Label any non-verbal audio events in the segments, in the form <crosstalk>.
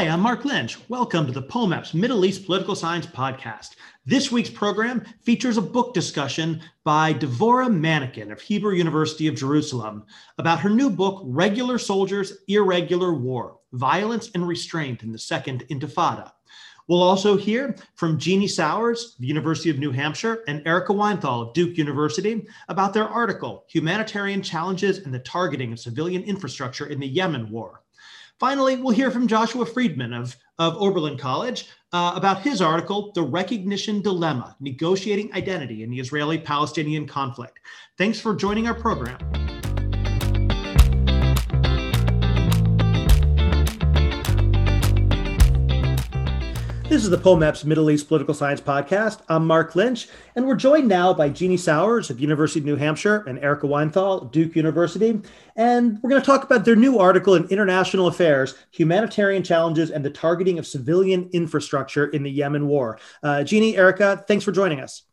Hi, I'm Mark Lynch. Welcome to the POMEPS Middle East Political Science Podcast. This week's program features a book discussion by Devorah Manekin of Hebrew University of Jerusalem about her new book, Regular Soldiers, Irregular War Violence and Restraint in the Second Intifada. We'll also hear from Jeannie Sowers, the University of New Hampshire, and Erica Weinthal of Duke University about their article, Humanitarian Challenges and the Targeting of Civilian Infrastructure in the Yemen War. Finally, we'll hear from Joshua Friedman of, of Oberlin College uh, about his article, The Recognition Dilemma Negotiating Identity in the Israeli Palestinian Conflict. Thanks for joining our program. This is the POMEPS Middle East Political Science Podcast. I'm Mark Lynch, and we're joined now by Jeannie Sowers of University of New Hampshire and Erica Weinthal Duke University. And we're going to talk about their new article in International Affairs Humanitarian Challenges and the Targeting of Civilian Infrastructure in the Yemen War. Uh, Jeannie, Erica, thanks for joining us.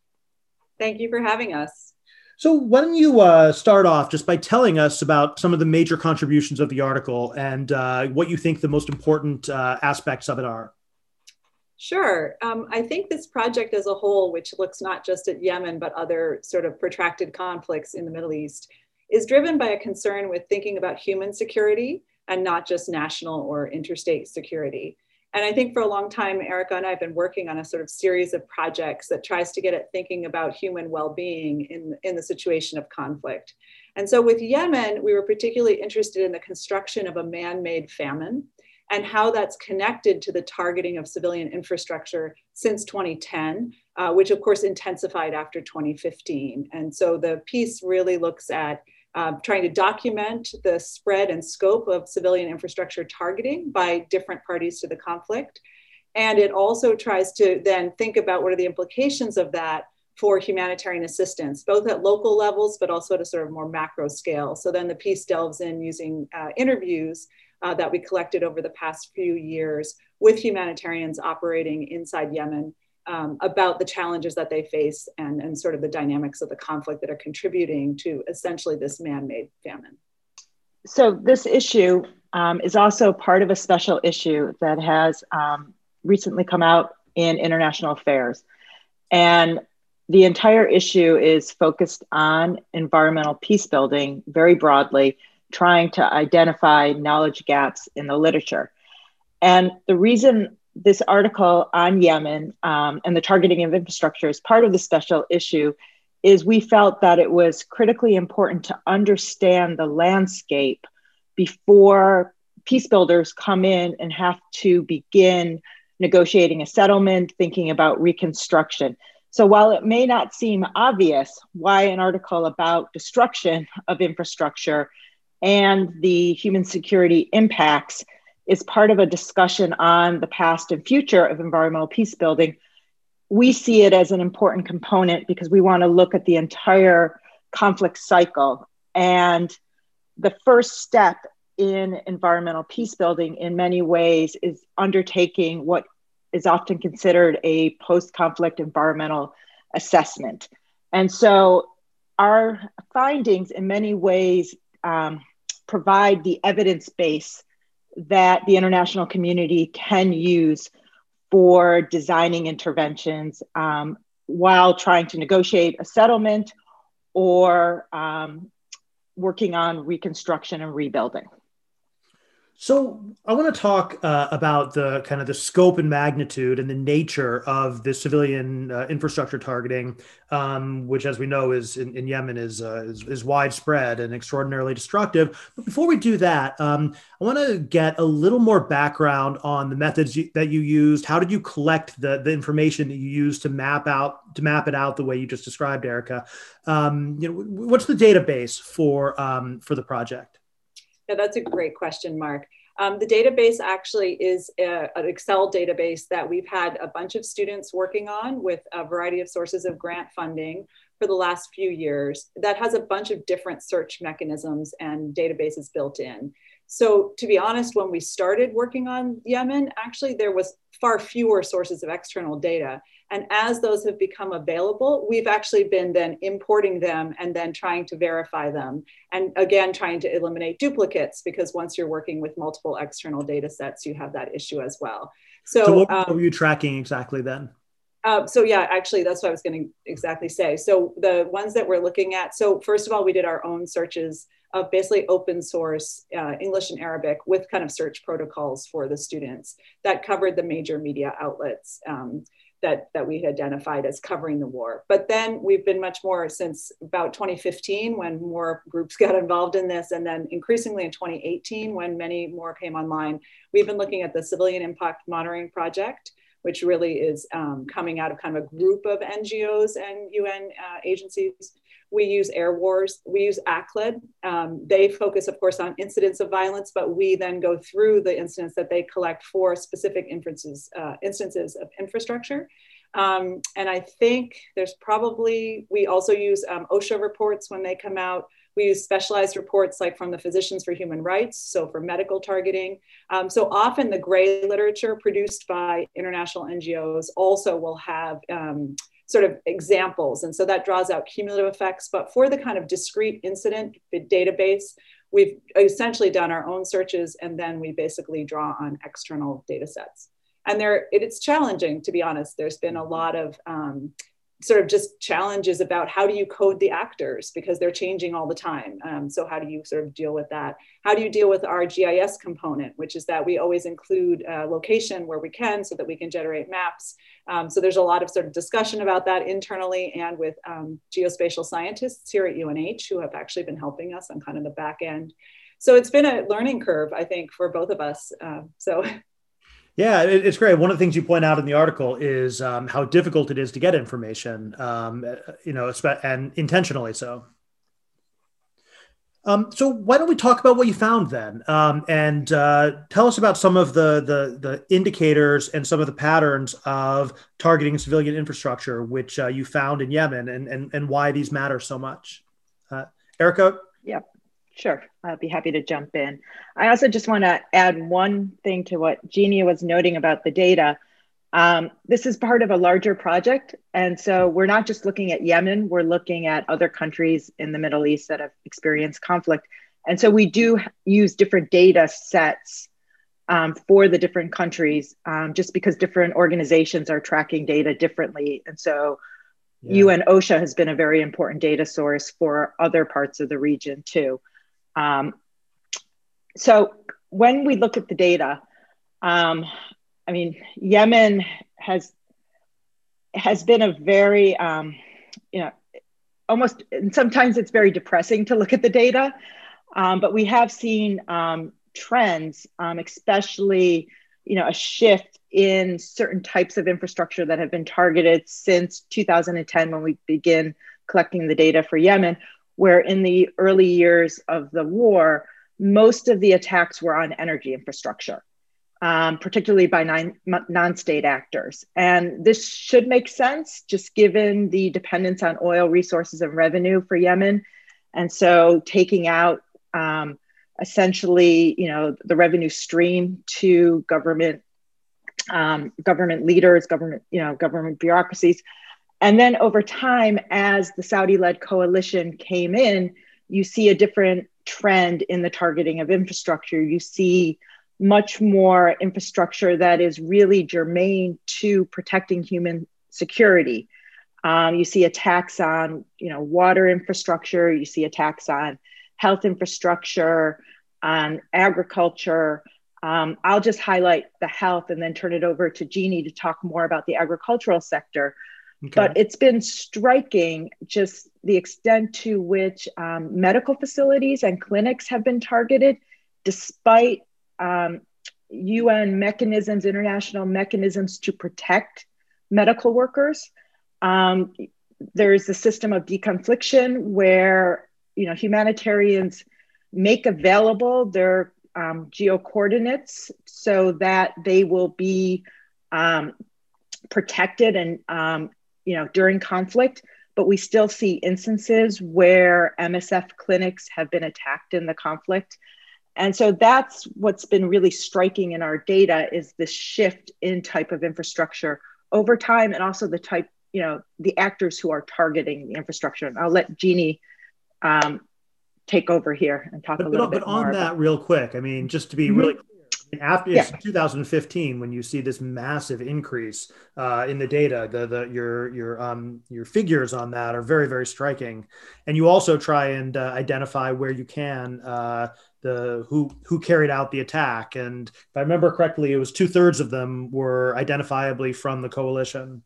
Thank you for having us. So, why don't you uh, start off just by telling us about some of the major contributions of the article and uh, what you think the most important uh, aspects of it are? Sure. Um, I think this project as a whole, which looks not just at Yemen, but other sort of protracted conflicts in the Middle East, is driven by a concern with thinking about human security and not just national or interstate security. And I think for a long time, Erica and I have been working on a sort of series of projects that tries to get at thinking about human well-being in, in the situation of conflict. And so with Yemen, we were particularly interested in the construction of a man-made famine and how that's connected to the targeting of civilian infrastructure since 2010, uh, which of course intensified after 2015. And so the piece really looks at uh, trying to document the spread and scope of civilian infrastructure targeting by different parties to the conflict. And it also tries to then think about what are the implications of that for humanitarian assistance, both at local levels, but also at a sort of more macro scale. So then the piece delves in using uh, interviews uh, that we collected over the past few years with humanitarians operating inside Yemen um, about the challenges that they face and, and sort of the dynamics of the conflict that are contributing to essentially this man made famine. So, this issue um, is also part of a special issue that has um, recently come out in international affairs. And the entire issue is focused on environmental peace building very broadly trying to identify knowledge gaps in the literature. And the reason this article on Yemen um, and the targeting of infrastructure is part of the special issue is we felt that it was critically important to understand the landscape before peace builders come in and have to begin negotiating a settlement, thinking about reconstruction. So while it may not seem obvious why an article about destruction of infrastructure and the human security impacts is part of a discussion on the past and future of environmental peace building. We see it as an important component because we want to look at the entire conflict cycle. And the first step in environmental peace building, in many ways, is undertaking what is often considered a post conflict environmental assessment. And so, our findings, in many ways, um, provide the evidence base that the international community can use for designing interventions um, while trying to negotiate a settlement or um, working on reconstruction and rebuilding. So I want to talk uh, about the kind of the scope and magnitude and the nature of the civilian uh, infrastructure targeting, um, which, as we know, is in, in Yemen is, uh, is, is widespread and extraordinarily destructive. But before we do that, um, I want to get a little more background on the methods you, that you used. How did you collect the the information that you used to map out to map it out the way you just described, Erica? Um, you know, what's the database for um, for the project? Yeah, that's a great question, Mark. Um, the database actually is a, an Excel database that we've had a bunch of students working on with a variety of sources of grant funding for the last few years that has a bunch of different search mechanisms and databases built in. So to be honest, when we started working on Yemen, actually there was far fewer sources of external data. And as those have become available, we've actually been then importing them and then trying to verify them. And again, trying to eliminate duplicates because once you're working with multiple external data sets, you have that issue as well. So, so what, um, what were you tracking exactly then? Uh, so yeah, actually, that's what I was going to exactly say. So the ones that we're looking at. So first of all, we did our own searches of basically open source uh, English and Arabic with kind of search protocols for the students that covered the major media outlets. Um, that, that we had identified as covering the war. But then we've been much more since about 2015 when more groups <laughs> got involved in this, and then increasingly in 2018 when many more came online. We've been looking at the Civilian Impact Monitoring Project, which really is um, coming out of kind of a group of NGOs and UN uh, agencies. We use Airwars, we use ACLED. Um, they focus, of course, on incidents of violence, but we then go through the incidents that they collect for specific inferences, uh, instances of infrastructure. Um, and I think there's probably, we also use um, OCHA reports when they come out. We use specialized reports like from the Physicians for Human Rights, so for medical targeting. Um, so often the gray literature produced by international NGOs also will have um, sort of examples. And so that draws out cumulative effects. But for the kind of discrete incident database, we've essentially done our own searches and then we basically draw on external data sets. And there, it, it's challenging, to be honest. There's been a lot of um, sort of just challenges about how do you code the actors because they're changing all the time. Um, so how do you sort of deal with that? How do you deal with our GIS component, which is that we always include location where we can so that we can generate maps. Um, so there's a lot of sort of discussion about that internally and with um, geospatial scientists here at UNH who have actually been helping us on kind of the back end. So it's been a learning curve, I think, for both of us. Uh, so <laughs> Yeah, it's great. One of the things you point out in the article is um, how difficult it is to get information, um, you know, and intentionally so. Um, so why don't we talk about what you found then, um, and uh, tell us about some of the, the, the indicators and some of the patterns of targeting civilian infrastructure, which uh, you found in Yemen, and and and why these matter so much. Uh, Erica. Yeah. Sure, I'll be happy to jump in. I also just want to add one thing to what Jeannie was noting about the data. Um, this is part of a larger project. And so we're not just looking at Yemen, we're looking at other countries in the Middle East that have experienced conflict. And so we do use different data sets um, for the different countries um, just because different organizations are tracking data differently. And so yeah. UN OCHA has been a very important data source for other parts of the region too. Um, so when we look at the data, um, I mean, Yemen has has been a very, um, you know, almost. And sometimes it's very depressing to look at the data, um, but we have seen um, trends, um, especially, you know, a shift in certain types of infrastructure that have been targeted since 2010 when we begin collecting the data for Yemen, where in the early years of the war, most of the attacks were on energy infrastructure, um, particularly by non state actors. And this should make sense just given the dependence on oil resources and revenue for Yemen. And so taking out um, essentially, you know, the revenue stream to government um, government leaders, government, you know, government bureaucracies and then over time, as the Saudi led coalition came in, you see a different trend in the targeting of infrastructure. You see much more infrastructure that is really germane to protecting human security. Um, you see attacks on, you know, water infrastructure. You see attacks on health infrastructure, on agriculture. Um, I'll just highlight the health and then turn it over to Jeannie to talk more about the agricultural sector. Okay. But it's been striking just the extent to which um, medical facilities and clinics have been targeted, despite um, UN mechanisms, international mechanisms to protect medical workers. Um, there's a system of deconfliction where you know humanitarians make available their um, geo coordinates so that they will be um, protected and um, you know, during conflict, but we still see instances where MSF clinics have been attacked in the conflict. And so that's what's been really striking in our data is this shift in type of infrastructure over time and also the type, you know, the actors who are targeting the infrastructure. And I'll let Jeannie um, take over here and talk but, a little but, bit but on more that about- real quick, I mean, just to be Mhm. really clear, after Yeah. it's 2015 when you see this massive increase uh, in the data. The the your your um your figures on that are very very striking. And you also try and uh, identify where you can uh, the who who carried out the attack. And if i remember correctly it was two-thirds of them were identifiably from the coalition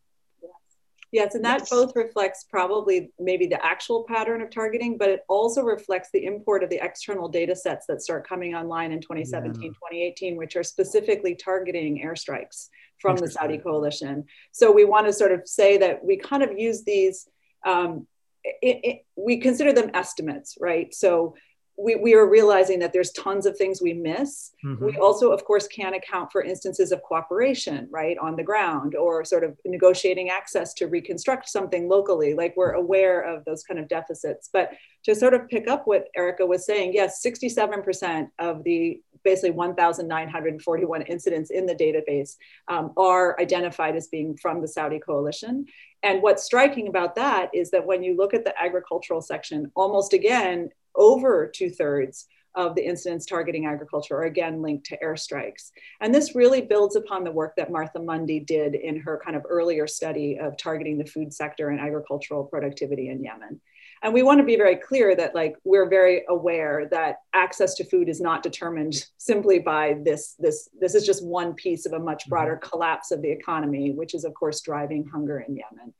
Yes, and that Yes. both reflects probably maybe the actual pattern of targeting, but it also reflects the import of the external data sets that start coming online in 2017, 2018, which are specifically targeting airstrikes from the Saudi coalition. So we want to sort of say that we kind of use these, um, it, it, we consider them estimates, right? So we, we are realizing that there's tons of things we miss. Mhm. We also, of course, can account for instances of cooperation, right, on the ground or sort of negotiating access to reconstruct something locally. Like we're aware of those kind of deficits. But to sort of pick up what Erica was saying, yes, 67% of the basically 1,941 incidents in the database um, are identified as being from the Saudi coalition. And what's striking about that is that when you look at the agricultural section, almost again, over two thirds of the incidents targeting agriculture are again linked to airstrikes. And this really builds upon the work that Martha Mundy did in her kind of earlier study of targeting the food sector and agricultural productivity in Yemen. And we want to be very clear that like we're very aware that access to food is not determined simply by this this this is just one piece of a much mm-hmm. broader collapse of the economy, which is of course driving hunger in Yemen.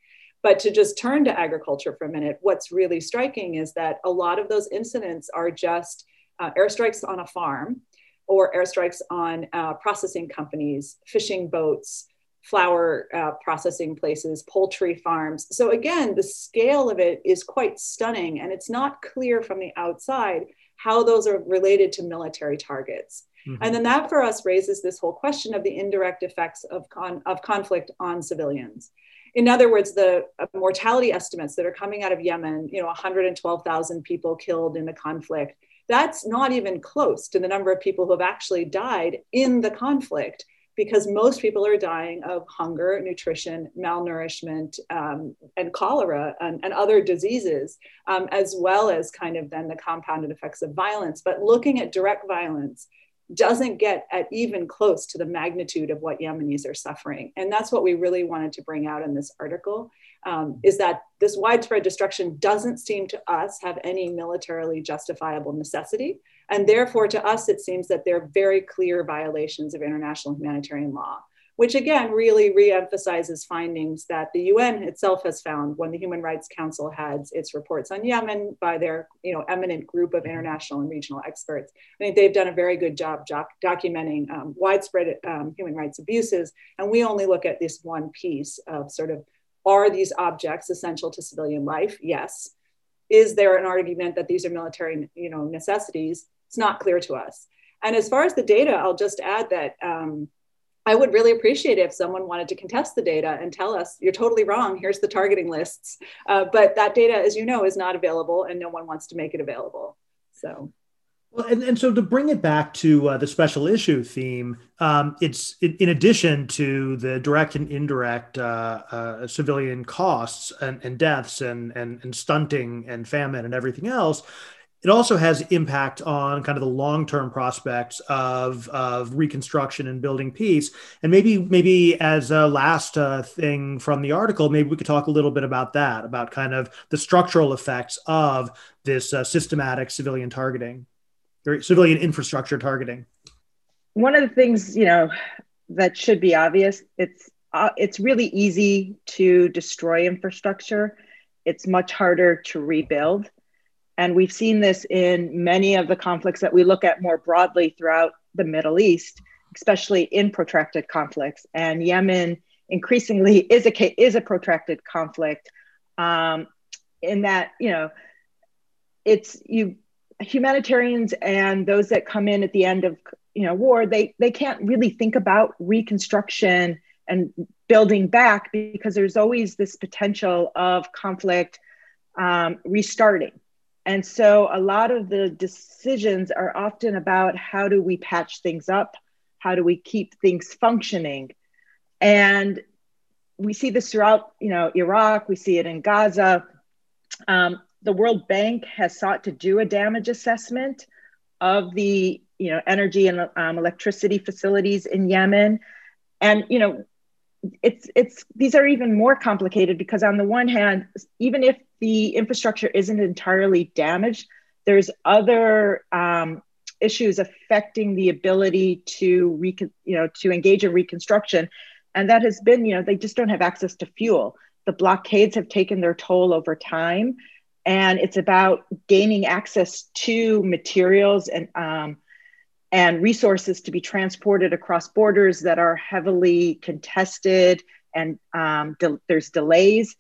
But to just turn to agriculture for a minute, what's really striking is that a lot of those incidents are just uh, airstrikes on a farm or airstrikes on uh, processing companies, fishing boats, flour uh, processing places, poultry farms. So, again, the scale of it is quite stunning, and it's not clear from the outside how those are related to military targets. Mhm. And then that for us raises this whole question of the indirect effects of, con- of conflict on civilians. In other words, the uh, mortality estimates that are coming out of Yemen, you know, 112,000 people killed in the conflict, that's not even close to the number of people who have actually died in the conflict because most people are dying of hunger, nutrition, malnourishment, um, and cholera and, and other diseases, um, as well as kind of then the compounded effects of violence. But looking at direct violence, doesn't get at even close to the magnitude of what Yemenis are suffering. And that's what we really wanted to bring out in this article um, is that this widespread destruction doesn't seem to us have any militarily justifiable necessity. And therefore, to us, it seems that they're very clear violations of international humanitarian law, which again really reemphasizes findings that the UN itself has found when the Human Rights Council had its reports on Yemen by their you know, eminent group of international and regional experts. I think they've done a very good job doc- documenting um, widespread um, human rights abuses. And we only look at this one piece of sort of are these objects essential to civilian life? Yes. Is there an argument that these are military you know, necessities? It's not clear to us. And as far as the data, I'll just add that um, I would really appreciate it if someone wanted to contest the data and tell us you're totally wrong. Here's the targeting lists. Uh, but that data, as you know, is not available and no one wants to make it available. So. Well, and, and so to bring it back to uh, the special issue theme, um, it's in, in, addition to the direct and indirect uh, uh, civilian costs and, and deaths and, and, and stunting and famine and everything else. It also has impact on kind of the long-term prospects of, of reconstruction and building peace. And maybe, maybe as a last uh, thing from the article, maybe we could talk a little bit about that, about kind of the structural effects of this uh, systematic civilian targeting or civilian infrastructure targeting. One of the things, you know, that should be obvious, it's uh, it's really easy to destroy infrastructure. It's much harder to rebuild. And we've seen this in many of the conflicts that we look at more broadly throughout the Middle East, especially in protracted conflicts. And Yemen increasingly <laughs> is a is a protracted conflict. Um, in that, you know, it's you humanitarians and those that come in at the end of you know war, they they can't really think about reconstruction and building back because there's always this potential of conflict um, restarting and so a lot of the decisions are often about how do we patch things up? How do we keep things functioning? And we see this throughout, you know, Iraq. We see it in Gaza. Um, the World Bank has sought to do a damage assessment of the, you know, energy and um, electricity facilities in Yemen, and you know, it's it's these are even more complicated because on the one hand, even if the infrastructure isn't entirely damaged, there's other um, issues affecting the ability to recon, you know to engage in reconstruction. And that has been you know they just don't have access to fuel. The blockades have taken their toll over time and it's about gaining access to materials and um, and resources to be transported across borders that are heavily contested and um, de- there's delays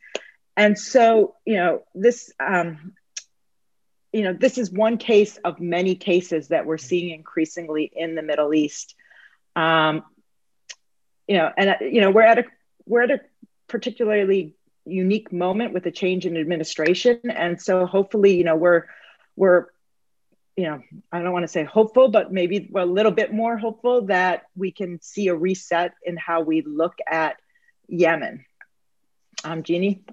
and so you know this um, you know, this is one case of many cases that we're seeing increasingly in the Middle East. Um, you know, and you know, we're at a we're at a particularly unique moment with a change in administration, and so hopefully, you know, we're we're you know, I don't want to say hopeful, but maybe a little bit more hopeful that we can see a reset in how we look at Yemen. Um, Jeannie.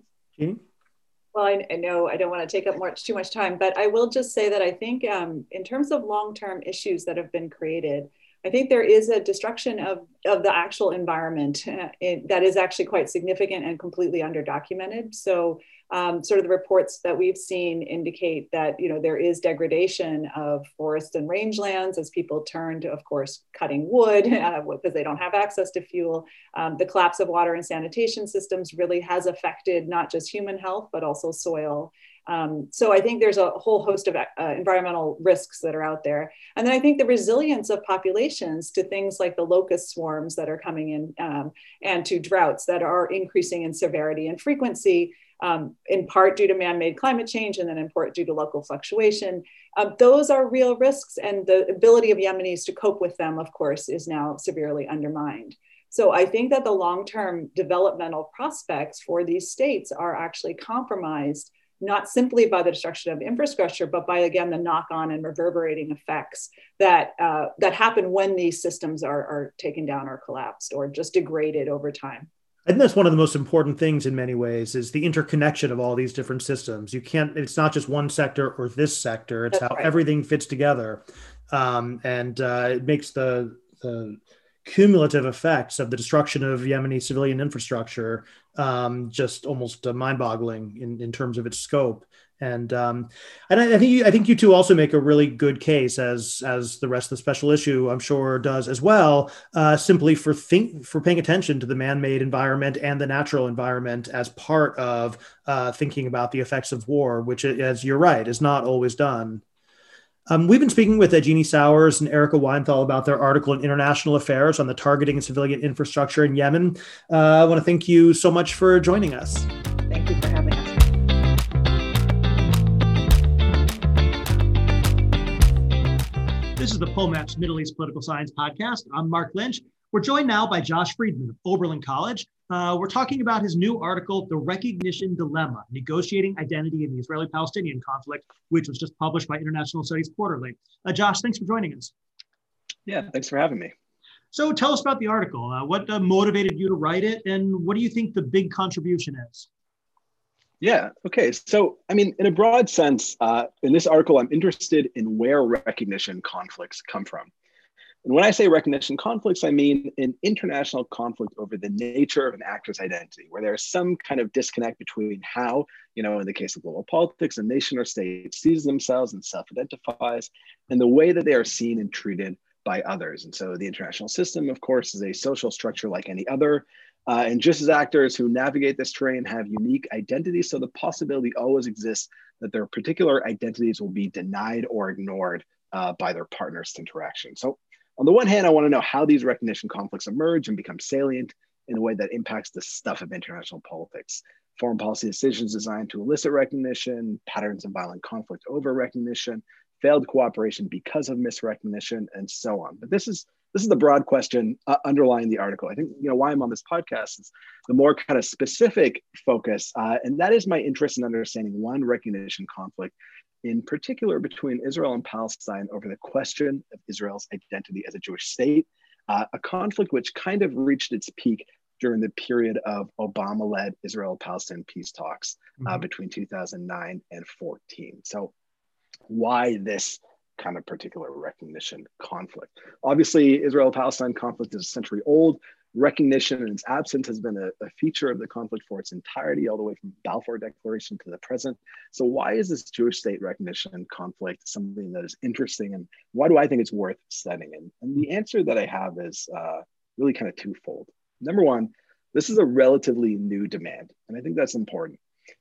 Well, I, I, know I don't want to take up much too much time, but I will just say that I think um, in terms of long-term issues that have been created, I think there is a destruction of, of the actual environment uh, it, that is actually quite significant and completely underdocumented. So um, sort of the reports that we've seen indicate that you know there is degradation of forests and rangelands as people turn to, of course, cutting wood <laughs> uh, because they don't have access to fuel. Um, the collapse of water and sanitation systems really has affected not just human health but also soil. Um, so I think there's a whole host of uh, environmental risks that are out there. And then I think the resilience of populations to things like the locust swarms that are coming in um, and to droughts that are increasing in severity and frequency, um, in part due to man-made climate change and then in part due to local fluctuation. Uh, those are real risks and the ability of Yemenis to cope with them, of course, is now severely undermined. So I think that the long-term developmental prospects for these states are actually compromised not simply by the destruction of infrastructure, but by again the knock-on and reverberating effects that uh, that happen when these systems are, are taken down or collapsed or just degraded over time. I think that's one of the most important things in many ways is the interconnection of all these different systems. You can't, it's not just one sector or this sector, it's that's how right. everything fits together. Um, and uh, it makes the, the cumulative effects of the destruction of Yemeni civilian infrastructure um, just almost uh, mind-boggling in, in terms of its scope. And um, and I, I, think you, I think you two also make a really good case, as as the rest of the special issue I'm sure does as well, uh, simply for think for paying attention to the man-made environment and the natural environment as part of uh, thinking about the effects of war, which, as you're right, is not always done. Um, we've been speaking with Jeannie Sowers and Erica Weinthal about their article in International Affairs on the targeting of civilian infrastructure in Yemen. Uh, I want to thank you so much for joining us. Thank you is the POMEPS Middle East Political Science Podcast. I'm Mark Lynch. We're joined now by Josh Friedman of Oberlin College. Uh, we're talking about his new article, The Recognition Dilemma Negotiating Identity in the Israeli Palestinian Conflict, which was just published by International Studies Quarterly. Uh, Josh, thanks for joining us. Yeah, thanks for having me. So tell us about the article. Uh, what uh, motivated you to write it, and what do you think the big contribution is? Yeah. Okay. So, I mean, in a broad sense, uh, in this article, I'm interested in where recognition conflicts come from. And when I say recognition conflicts, I mean an international conflict over the nature of an actor's identity, where there's some kind of disconnect between how, you know, in the case of global politics, a nation or state sees themselves and self identifies, and the way that they are seen and treated by others. And so the international system, of course, is a social structure like any other. Uh, and just as actors who navigate this terrain have unique identities, so the possibility always exists that their particular identities will be denied or ignored uh, by their partners' interaction. So on the one hand, I want to know how these recognition conflicts emerge and become salient in a way that impacts the stuff of international politics. Foreign policy decisions designed to elicit recognition, patterns of violent conflict over recognition, failed cooperation because of misrecognition, and so on. But this is this is the broad question uh, underlying the article. I think you know why I'm on this podcast is the more kind of specific focus, uh, and that is my interest in understanding one recognition conflict in particular between Israel and Palestine over the question of Israel's identity as a Jewish state, uh, a conflict which kind of reached its peak during the period of Obama led Israel Palestine peace talks uh, mm-hmm. between 2009 and 14. So, why this kind of particular recognition conflict? Obviously, Israel Palestine conflict is a century old. Recognition and its absence has been a, a, feature of the conflict for its entirety, all the way from Balfour Declaration to the present. So, why is this Jewish state recognition conflict something that is interesting, and why do I think it's worth studying? And, and the answer that I have is uh, really kind of twofold. Number one, this is a relatively new demand, and I think that's important.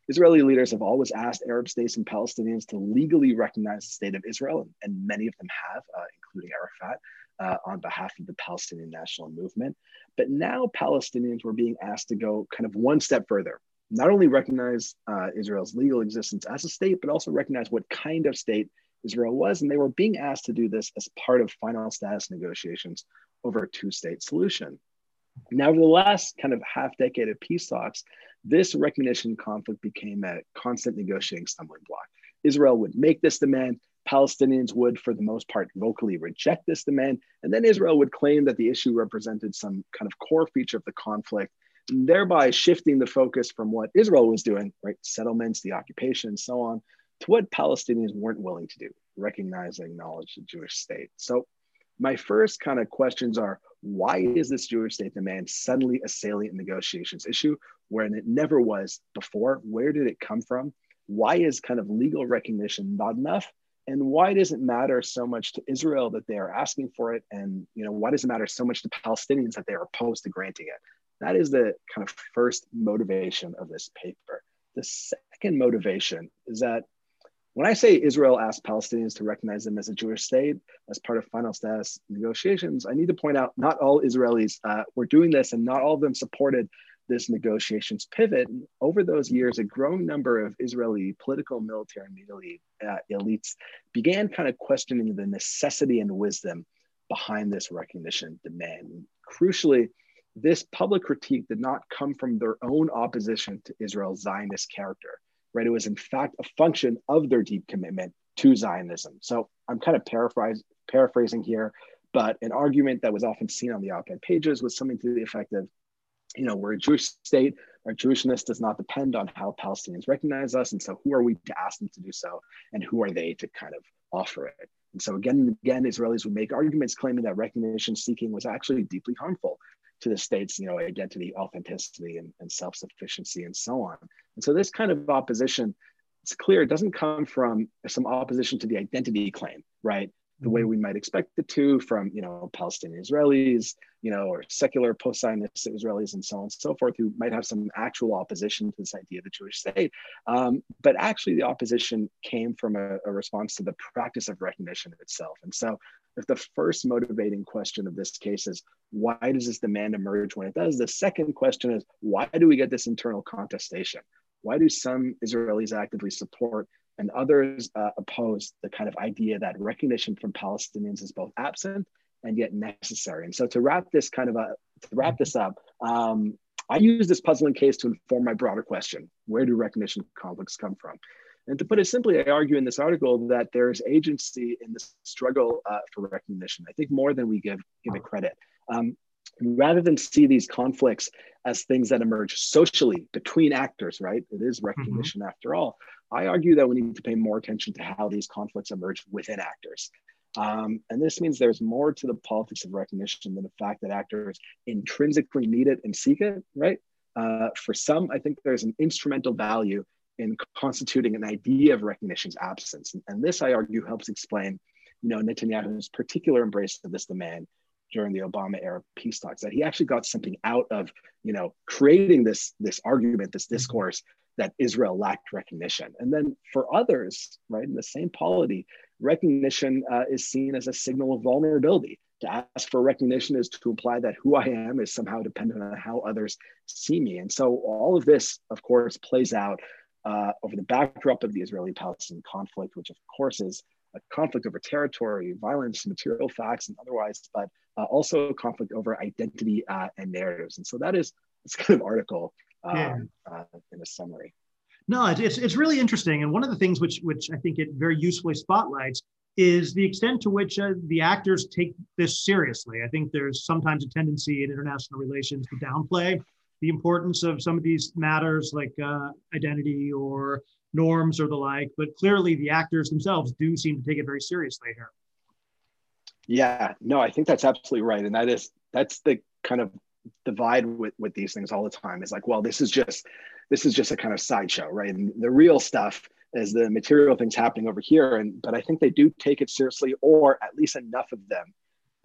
Israeli leaders have always asked Arab states and Palestinians to legally recognize the state of Israel, and many of them have, uh, including Arafat, uh, on behalf of the Palestinian national movement. But now Palestinians were being asked to go kind of one step further, not only recognize uh, Israel's legal existence as a state, but also recognize what kind of state Israel was. And they were being asked to do this as part of final status negotiations over a two state solution. Now, over the last kind of half decade of peace talks, this recognition conflict became a constant negotiating stumbling block. Israel would make this demand, Palestinians would, for the most part, vocally reject this demand, and then Israel would claim that the issue represented some kind of core feature of the conflict, thereby shifting the focus from what Israel was doing, right, settlements, the occupation, and so on, to what Palestinians weren't willing to do, recognize and acknowledge the Jewish state. So my first kind of questions are why is this Jewish state demand suddenly a salient negotiations issue when it never was before? Where did it come from? Why is kind of legal recognition not enough? And why does it matter so much to Israel that they are asking for it? And you know, why does it matter so much to Palestinians that they are opposed to granting it? That is the kind of first motivation of this paper. The second motivation is that when I say Israel asked Palestinians to recognize them as a Jewish state as part of final status negotiations, I need to point out not all Israelis uh, were doing this and not all of them supported this negotiations pivot. Over those years, a growing number of Israeli political, military, and media uh, elites began kind of questioning the necessity and wisdom behind this recognition demand. And crucially, this public critique did not come from their own opposition to Israel's Zionist character right? It was in fact a function of their deep commitment to Zionism. So I'm kind of paraphrasing here, but an argument that was often seen on the op-ed pages was something to the effect of, you know, we're a Jewish state. Our Jewishness does not depend on how Palestinians recognize us. And so who are we to ask them to do so? And who are they to kind of offer it? And so again and again, Israelis would make arguments claiming that recognition seeking was actually deeply harmful to the state's you know identity authenticity and, and self-sufficiency and so on. And so this kind of opposition it's clear it doesn't come from some opposition to the identity claim right the way we might expect it to from you know Palestinian Israelis, you know, or secular post-Zionist Israelis and so on and so forth, who might have some actual opposition to this idea of the Jewish state. Um, but actually, the opposition came from a, a, response to the practice of recognition itself. And so, if the first motivating question of this case is why does this demand emerge when it does, the second question is why do we get this internal contestation? Why do some Israelis actively support and others uh, oppose the kind of idea that recognition from Palestinians is both absent and yet necessary. And so to wrap this kind of a, to wrap this up, um, I use this puzzling case to inform my broader question: Where do recognition conflicts come from? And to put it simply, I argue in this article that there's agency in the struggle uh, for recognition. I think more than we give give it credit. Um, rather than see these conflicts as things that emerge socially between actors, right? It is mm-hmm. recognition mm-hmm. after all. I argue that we need to pay more attention to how these conflicts emerge within actors. Um, and this means there's more to the politics of recognition than the fact that actors intrinsically need it and seek it, right? Uh, for some, I think there's an instrumental value in constituting an idea of recognition's absence. And, and this, I argue, helps explain, you know, Netanyahu's particular embrace of this demand during the Obama era peace talks, that he actually got something out of, you know, creating this, this argument, this discourse that Israel lacked recognition. And then for others, right, in the same polity, recognition uh, is seen as a signal of vulnerability. To ask for recognition is to imply that who I am is somehow dependent on how others see me. And so all of this, of course, plays out uh, over the backdrop of the Israeli Palestinian conflict, which of course is a conflict over territory, violence, material facts, and otherwise, but uh, also a conflict over identity uh, and narratives. And so that is this kind of article yeah. uh, in a summary. No, it's, it's really interesting. And one of the things which, which I think it very usefully spotlights is the extent to which uh, the actors take this seriously. I think there's sometimes a tendency in international relations to downplay the importance of some of these matters like uh, identity or norms or the like, but clearly the actors themselves do seem to take it very seriously here. Yeah, no, I think that's absolutely right. And that is, that's the kind of divide with, with these things all the time is like, well, this is just, this is just a kind of sideshow, right? And the real stuff is the material things happening over here. And, but I think they do take it seriously, or at least enough of them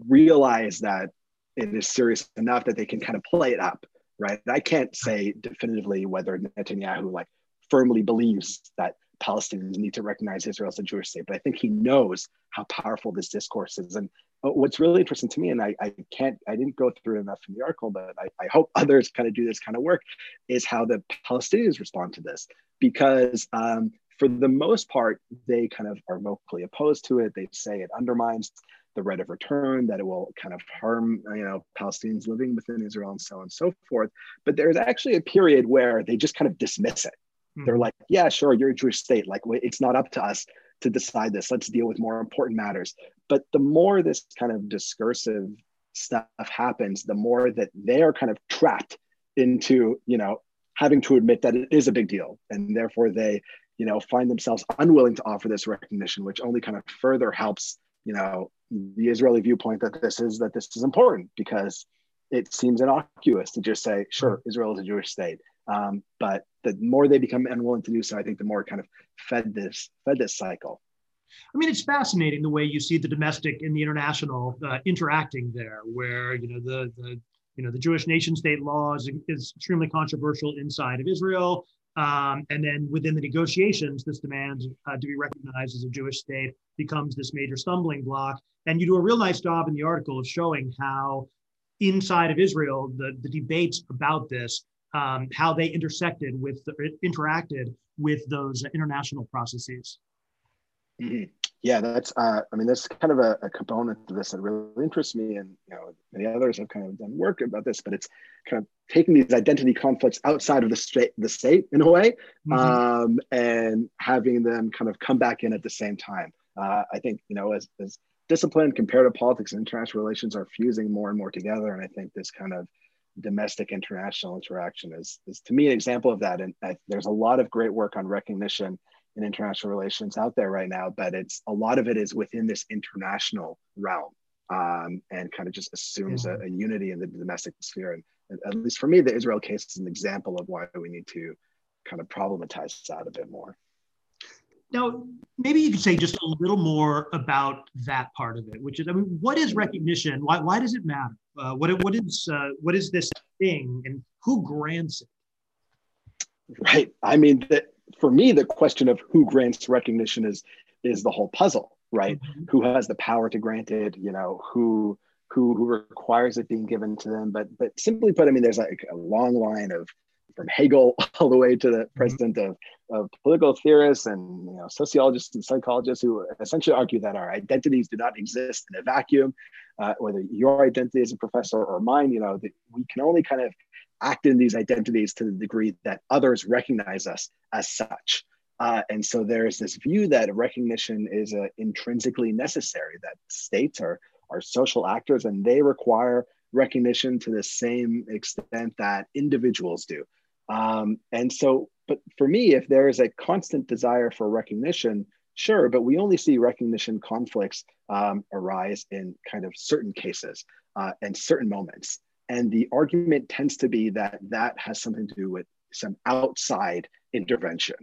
realize that it is serious enough that they can kind of play it up right? I can't say definitively whether Netanyahu like firmly believes that Palestinians need to recognize Israel as a Jewish state, but I think he knows how powerful this discourse is. And what's really interesting to me, and I, I can't, I didn't go through enough in the article, but I, I hope others kind of do this kind of work, is how the Palestinians respond to this. Because um, for the most part, they kind of are vocally opposed to it. They say it undermines the right of return, that it will kind of harm, you know, Palestinians living within Israel and so on and so forth. But there's actually a period where they just kind of dismiss it. Mm-hmm. They're like, yeah, sure, you're a Jewish state. Like, it's not up to us to decide this. Let's deal with more important matters. But the more this kind of discursive stuff happens, the more that they are kind of trapped into, you know, having to admit that it is a big deal. And therefore they, you know, find themselves unwilling to offer this recognition, which only kind of further helps, you know, the Israeli viewpoint that this is that this is important because it seems innocuous to just say, sure, Israel is a Jewish state. Um, but the more they become unwilling to do so, I think the more kind of fed this fed this cycle. I mean, it's fascinating the way you see the domestic and the international uh, interacting there, where you know the the you know the Jewish nation state law is, is extremely controversial inside of Israel. Um, and then within the negotiations, this demand uh, to be recognized as a Jewish state becomes this major stumbling block. And you do a real nice job in the article of showing how inside of Israel, the, the debates about this, um, how they intersected with, the, interacted with those international processes. Mm-hmm yeah, that's uh, I mean, that's kind of a, a, component to this that really interests me, and you know, many others have kind of done work about this. But it's kind of taking these identity conflicts outside of the state, the state in a way, mm-hmm. um, and having them kind of come back in at the same time. Uh, I think you know, as, as discipline, comparative politics, and international relations are fusing more and more together, and I think this kind of domestic international interaction is is to me an example of that. And I, there's a lot of great work on recognition in international relations out there right now, but it's a lot of it is within this international realm um, and kind of just assumes yeah. a, a, unity in the domestic sphere. And, and, at least for me, the Israel case is an example of why we need to kind of problematize that a bit more. Now, maybe you could say just a little more about that part of it, which is, I mean, what is recognition? Why, why does it matter? Uh, what, what is uh, what is this thing, and who grants it? Right. I mean, the, for me, the question of who grants recognition is is the whole puzzle, right? Mm-hmm. Who has the power to grant it? You know, who who who requires it being given to them? But but simply put, I mean, there's like a long line of from Hegel <laughs> all the way to the mm-hmm. president of, of political theorists and you know, sociologists and psychologists who essentially argue that our identities do not exist in a vacuum. Uh, whether your identity as a professor or mine, you know, that we can only kind of act in these identities to the degree that others recognize us as such. Uh, and so there's this view that recognition is uh, intrinsically necessary, that states are, are social actors and they require recognition to the same extent that individuals do. Um, and so, but for me, if there is a constant desire for recognition, sure, but we only see recognition conflicts um, arise in kind of certain cases uh, and certain moments. And the argument tends to be that that has something to do with some outside intervention,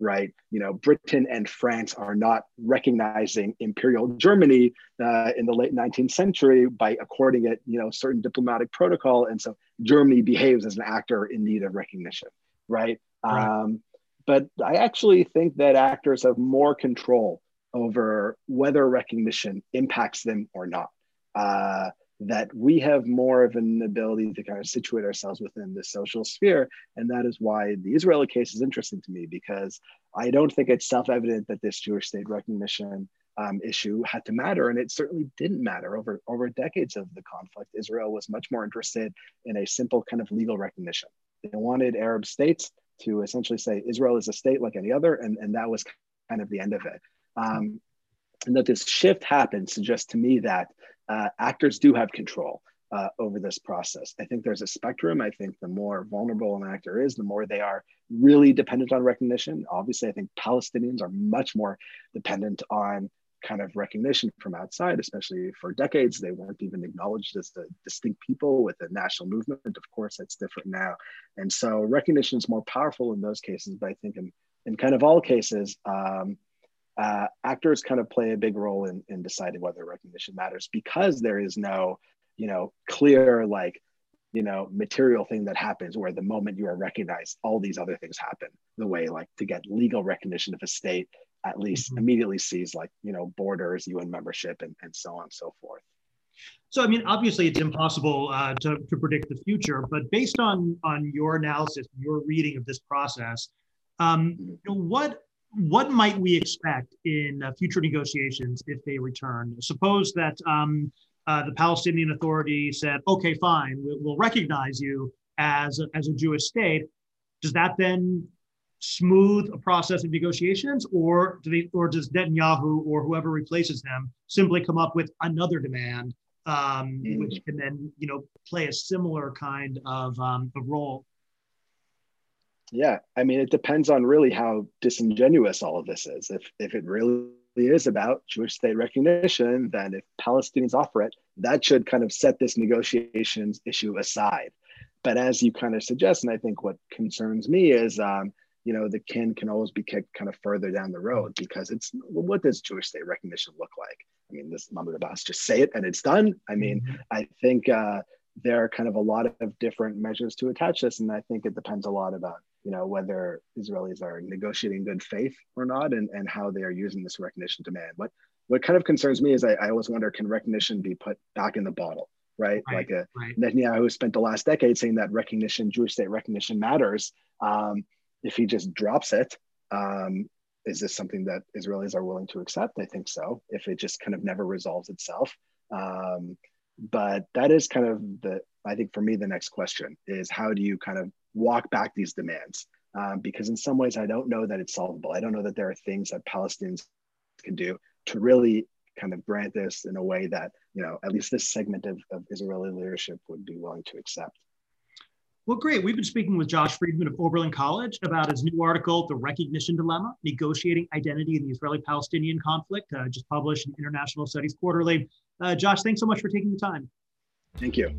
right? You know, Britain and France are not recognizing Imperial Germany uh, in the late 19th century by according it, you know, certain diplomatic protocol. And so Germany behaves as an actor in need of recognition, right? right. Um, but I actually think that actors have more control over whether recognition impacts them or not. Uh, that we have more of an ability to kind of situate ourselves within the social sphere. And that is why the Israeli case is interesting to me because I don't think it's self evident that this Jewish state recognition um, issue had to matter. And it certainly didn't matter over, over decades of the conflict. Israel was much more interested in a simple kind of legal recognition. They wanted Arab states to essentially say Israel is a state like any other, and, and that was kind of the end of it. Um, and that this shift happens suggests to me that uh, actors do have control uh, over this process. I think there's a spectrum. I think the more vulnerable an actor is, the more they are really dependent on recognition. Obviously, I think Palestinians are much more dependent on kind of recognition from outside, especially for decades. They weren't even acknowledged as the distinct people with a national movement. Of course, that's different now. And so recognition is more powerful in those cases. But I think in, in kind of all cases, um, uh, actors kind of play a big role in, in deciding whether recognition matters because there is no you know clear like you know material thing that happens where the moment you are recognized all these other things happen the way like to get legal recognition of a state at least mm-hmm. immediately sees like you know borders un membership and, and so on and so forth so i mean obviously it's impossible uh, to, to predict the future but based on on your analysis your reading of this process um, mm-hmm. you know, what what might we expect in uh, future negotiations if they return suppose that um, uh, the Palestinian Authority said, okay, fine, we'll, we'll recognize you as a, as a Jewish state. Does that then smooth a process of negotiations, or do they, or does Netanyahu or whoever replaces them simply come up with another demand, um, mm. which can then you know play a similar kind of um, of role? Yeah, I mean, it depends on really how disingenuous all of this is. If if it really is about Jewish state recognition, then if Palestinians offer it, that should kind of set this negotiations issue aside. But as you kind of suggest, and I think what concerns me is, um, you know, the can can always be kicked kind of further down the road because it's what does Jewish state recognition look like? I mean, this Mahmoud Abbas just say it and it's done. I mean, mm-hmm. I think uh, there are kind of a lot of different measures to attach this, and I think it depends a lot about you know whether Israelis are negotiating good faith or not, and, and how they are using this recognition demand. What what kind of concerns me is I, I always wonder can recognition be put back in the bottle, right? right like a, right. Netanyahu spent the last decade saying that recognition, Jewish state recognition matters. Um, if he just drops it, um, is this something that Israelis are willing to accept? I think so. If it just kind of never resolves itself. Um, but that is kind of the i think for me the next question is how do you kind of walk back these demands um, because in some ways i don't know that it's solvable i don't know that there are things that palestinians can do to really kind of grant this in a way that you know at least this segment of, of israeli leadership would be willing to accept well, great. We've been speaking with Josh Freedman of Oberlin College about his new article, The Recognition Dilemma Negotiating Identity in the Israeli Palestinian Conflict, uh, just published in International Studies Quarterly. Uh, Josh, thanks so much for taking the time. Thank you.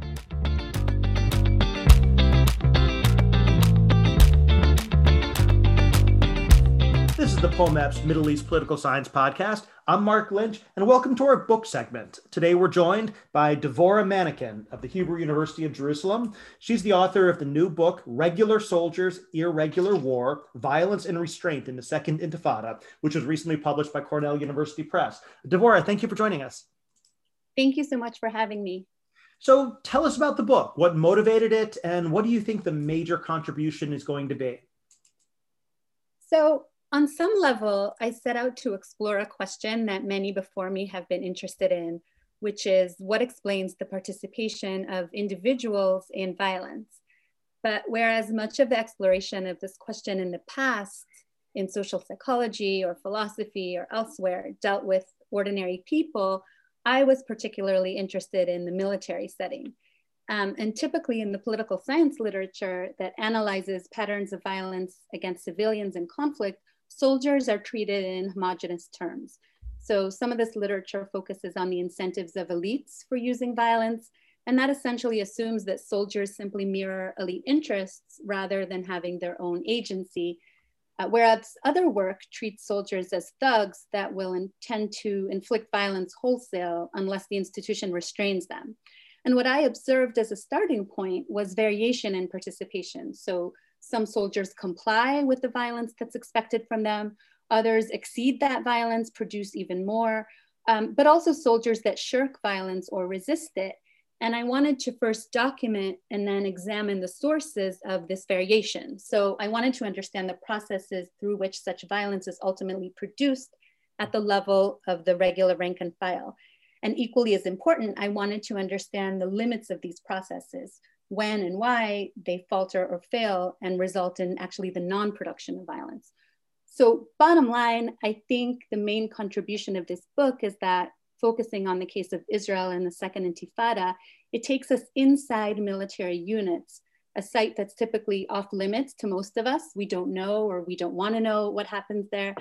The POMEPS Middle East Political Science Podcast. I'm Marc Lynch, and welcome to our book segment. Today we're joined by Devorah Manekin of the Hebrew University of Jerusalem. She's the author of the new book, Regular Soldiers, Irregular War Violence and Restraint in the Second Intifada, which was recently published by Cornell University Press. Devorah, thank you for joining us. Thank you so much for having me. So tell us about the book. What motivated it, and what do you think the major contribution is going to be? So, on some level, I set out to explore a question that many before me have been interested in, which is what explains the participation of individuals in violence. But whereas much of the exploration of this question in the past in social psychology or philosophy or elsewhere dealt with ordinary people, I was particularly interested in the military setting. Um, and typically in the political science literature that analyzes patterns of violence against civilians in conflict, soldiers are treated in homogenous terms. So some of this literature focuses on the incentives of elites for using violence, and that essentially assumes that soldiers simply mirror elite interests rather than having their own agency uh, whereas other work treats soldiers as thugs that will intend to inflict violence wholesale unless the institution restrains them. And what I observed as a starting point was variation in participation. So some soldiers comply with the violence that's expected from them, others exceed that violence, produce even more, um, but also soldiers that shirk violence or resist it and I wanted to first document and then examine the sources of this variation. So I wanted to understand the processes through which such violence is ultimately produced at the level of the regular rank and file. And equally as important, I wanted to understand the limits of these processes, when and why they falter or fail and result in actually the non-production of violence. So, bottom line, I think the main contribution of this book is that focusing on the case of Israel and the Second Intifada, it takes us inside military units, a site that's typically off limits to most of us. We don't know or we don't want to know what happens there.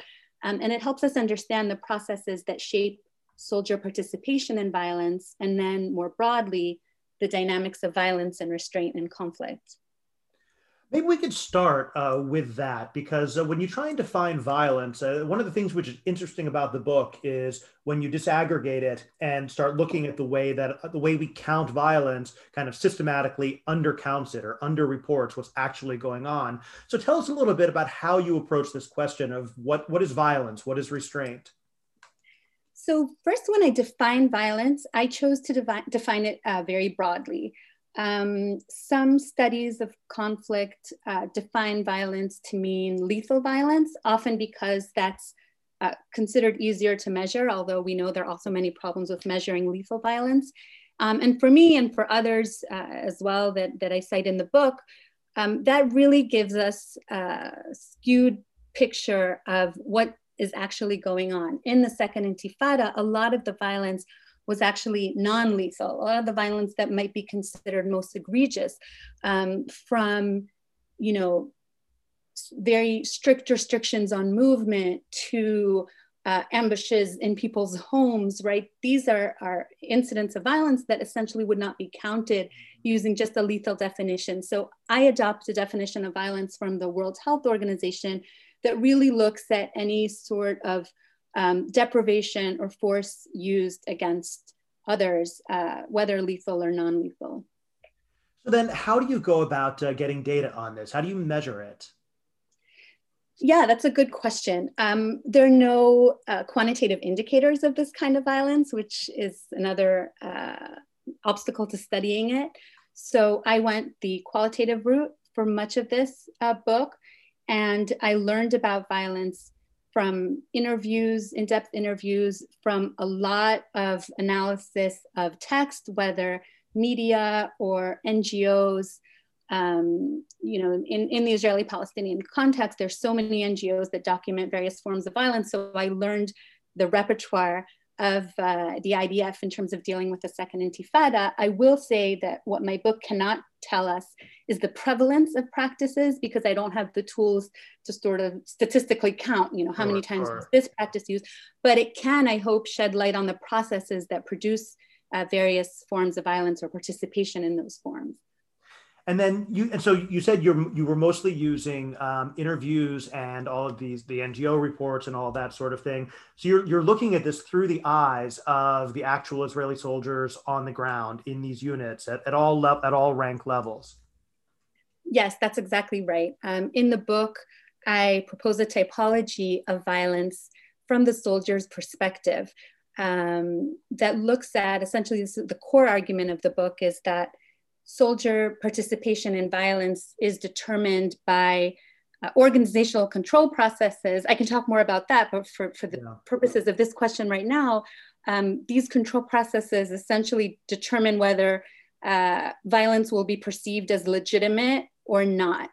Um, and it helps us understand the processes that shape soldier participation in violence, and then more broadly, the dynamics of violence and restraint and conflict. Maybe we could start uh, with that because uh, when you try and define violence, uh, one of the things which is interesting about the book is when you disaggregate it and start looking at the way that uh, the way we count violence kind of systematically undercounts it or underreports what's actually going on. So tell us a little bit about how you approach this question of what, what is violence, what is restraint. So first, when I define violence, I chose to devi- define it uh, very broadly. Um, some studies of conflict uh, define violence to mean lethal violence, often because that's uh, considered easier to measure, although we know there are also many problems with measuring lethal violence. Um, and for me and for others uh, as well that, that I cite in the book, um, that really gives us a skewed picture of what is actually going on. In the Second Intifada, a lot of the violence was actually non-lethal. A lot of the violence that might be considered most egregious, um, from you know very strict restrictions on movement to uh, ambushes in people's homes, right? These are, are incidents of violence that essentially would not be counted using just a lethal definition. So I adopt a definition of violence from the World Health Organization that really looks at any sort of um, deprivation or force used against others, uh, whether lethal or non lethal. So, then how do you go about uh, getting data on this? How do you measure it? Yeah, that's a good question. Um, there are no uh, quantitative indicators of this kind of violence, which is another uh, obstacle to studying it. So I went the qualitative route for much of this uh, book, and I learned about violence from interviews, in depth interviews, from a lot of analysis of text, whether media or NGOs. Um, you know, in, in the Israeli Palestinian context, there's so many NGOs that document various forms of violence. So I learned the repertoire of uh, the IDF in terms of dealing with the second intifada, I will say that what my book cannot tell us is the prevalence of practices because I don't have the tools to sort of statistically count, you know, how many times was this practice used, but it can, I hope, shed light on the processes that produce uh, various forms of violence or participation in those forms and then you and so you said you you were mostly using um, interviews and all of these the ngo reports and all that sort of thing. So you're, you're looking at this through the eyes of the actual israeli soldiers on the ground in these units at, at all le- at all rank levels. Yes that's exactly right. Um, in the book i propose a typology of violence from the soldier's perspective um, that looks at essentially the core argument of the book is that soldier participation in violence is determined by uh, organizational control processes. I can talk more about that, but for, for the yeah. purposes of this question right now, um, these control processes essentially determine whether uh, violence will be perceived as legitimate or not.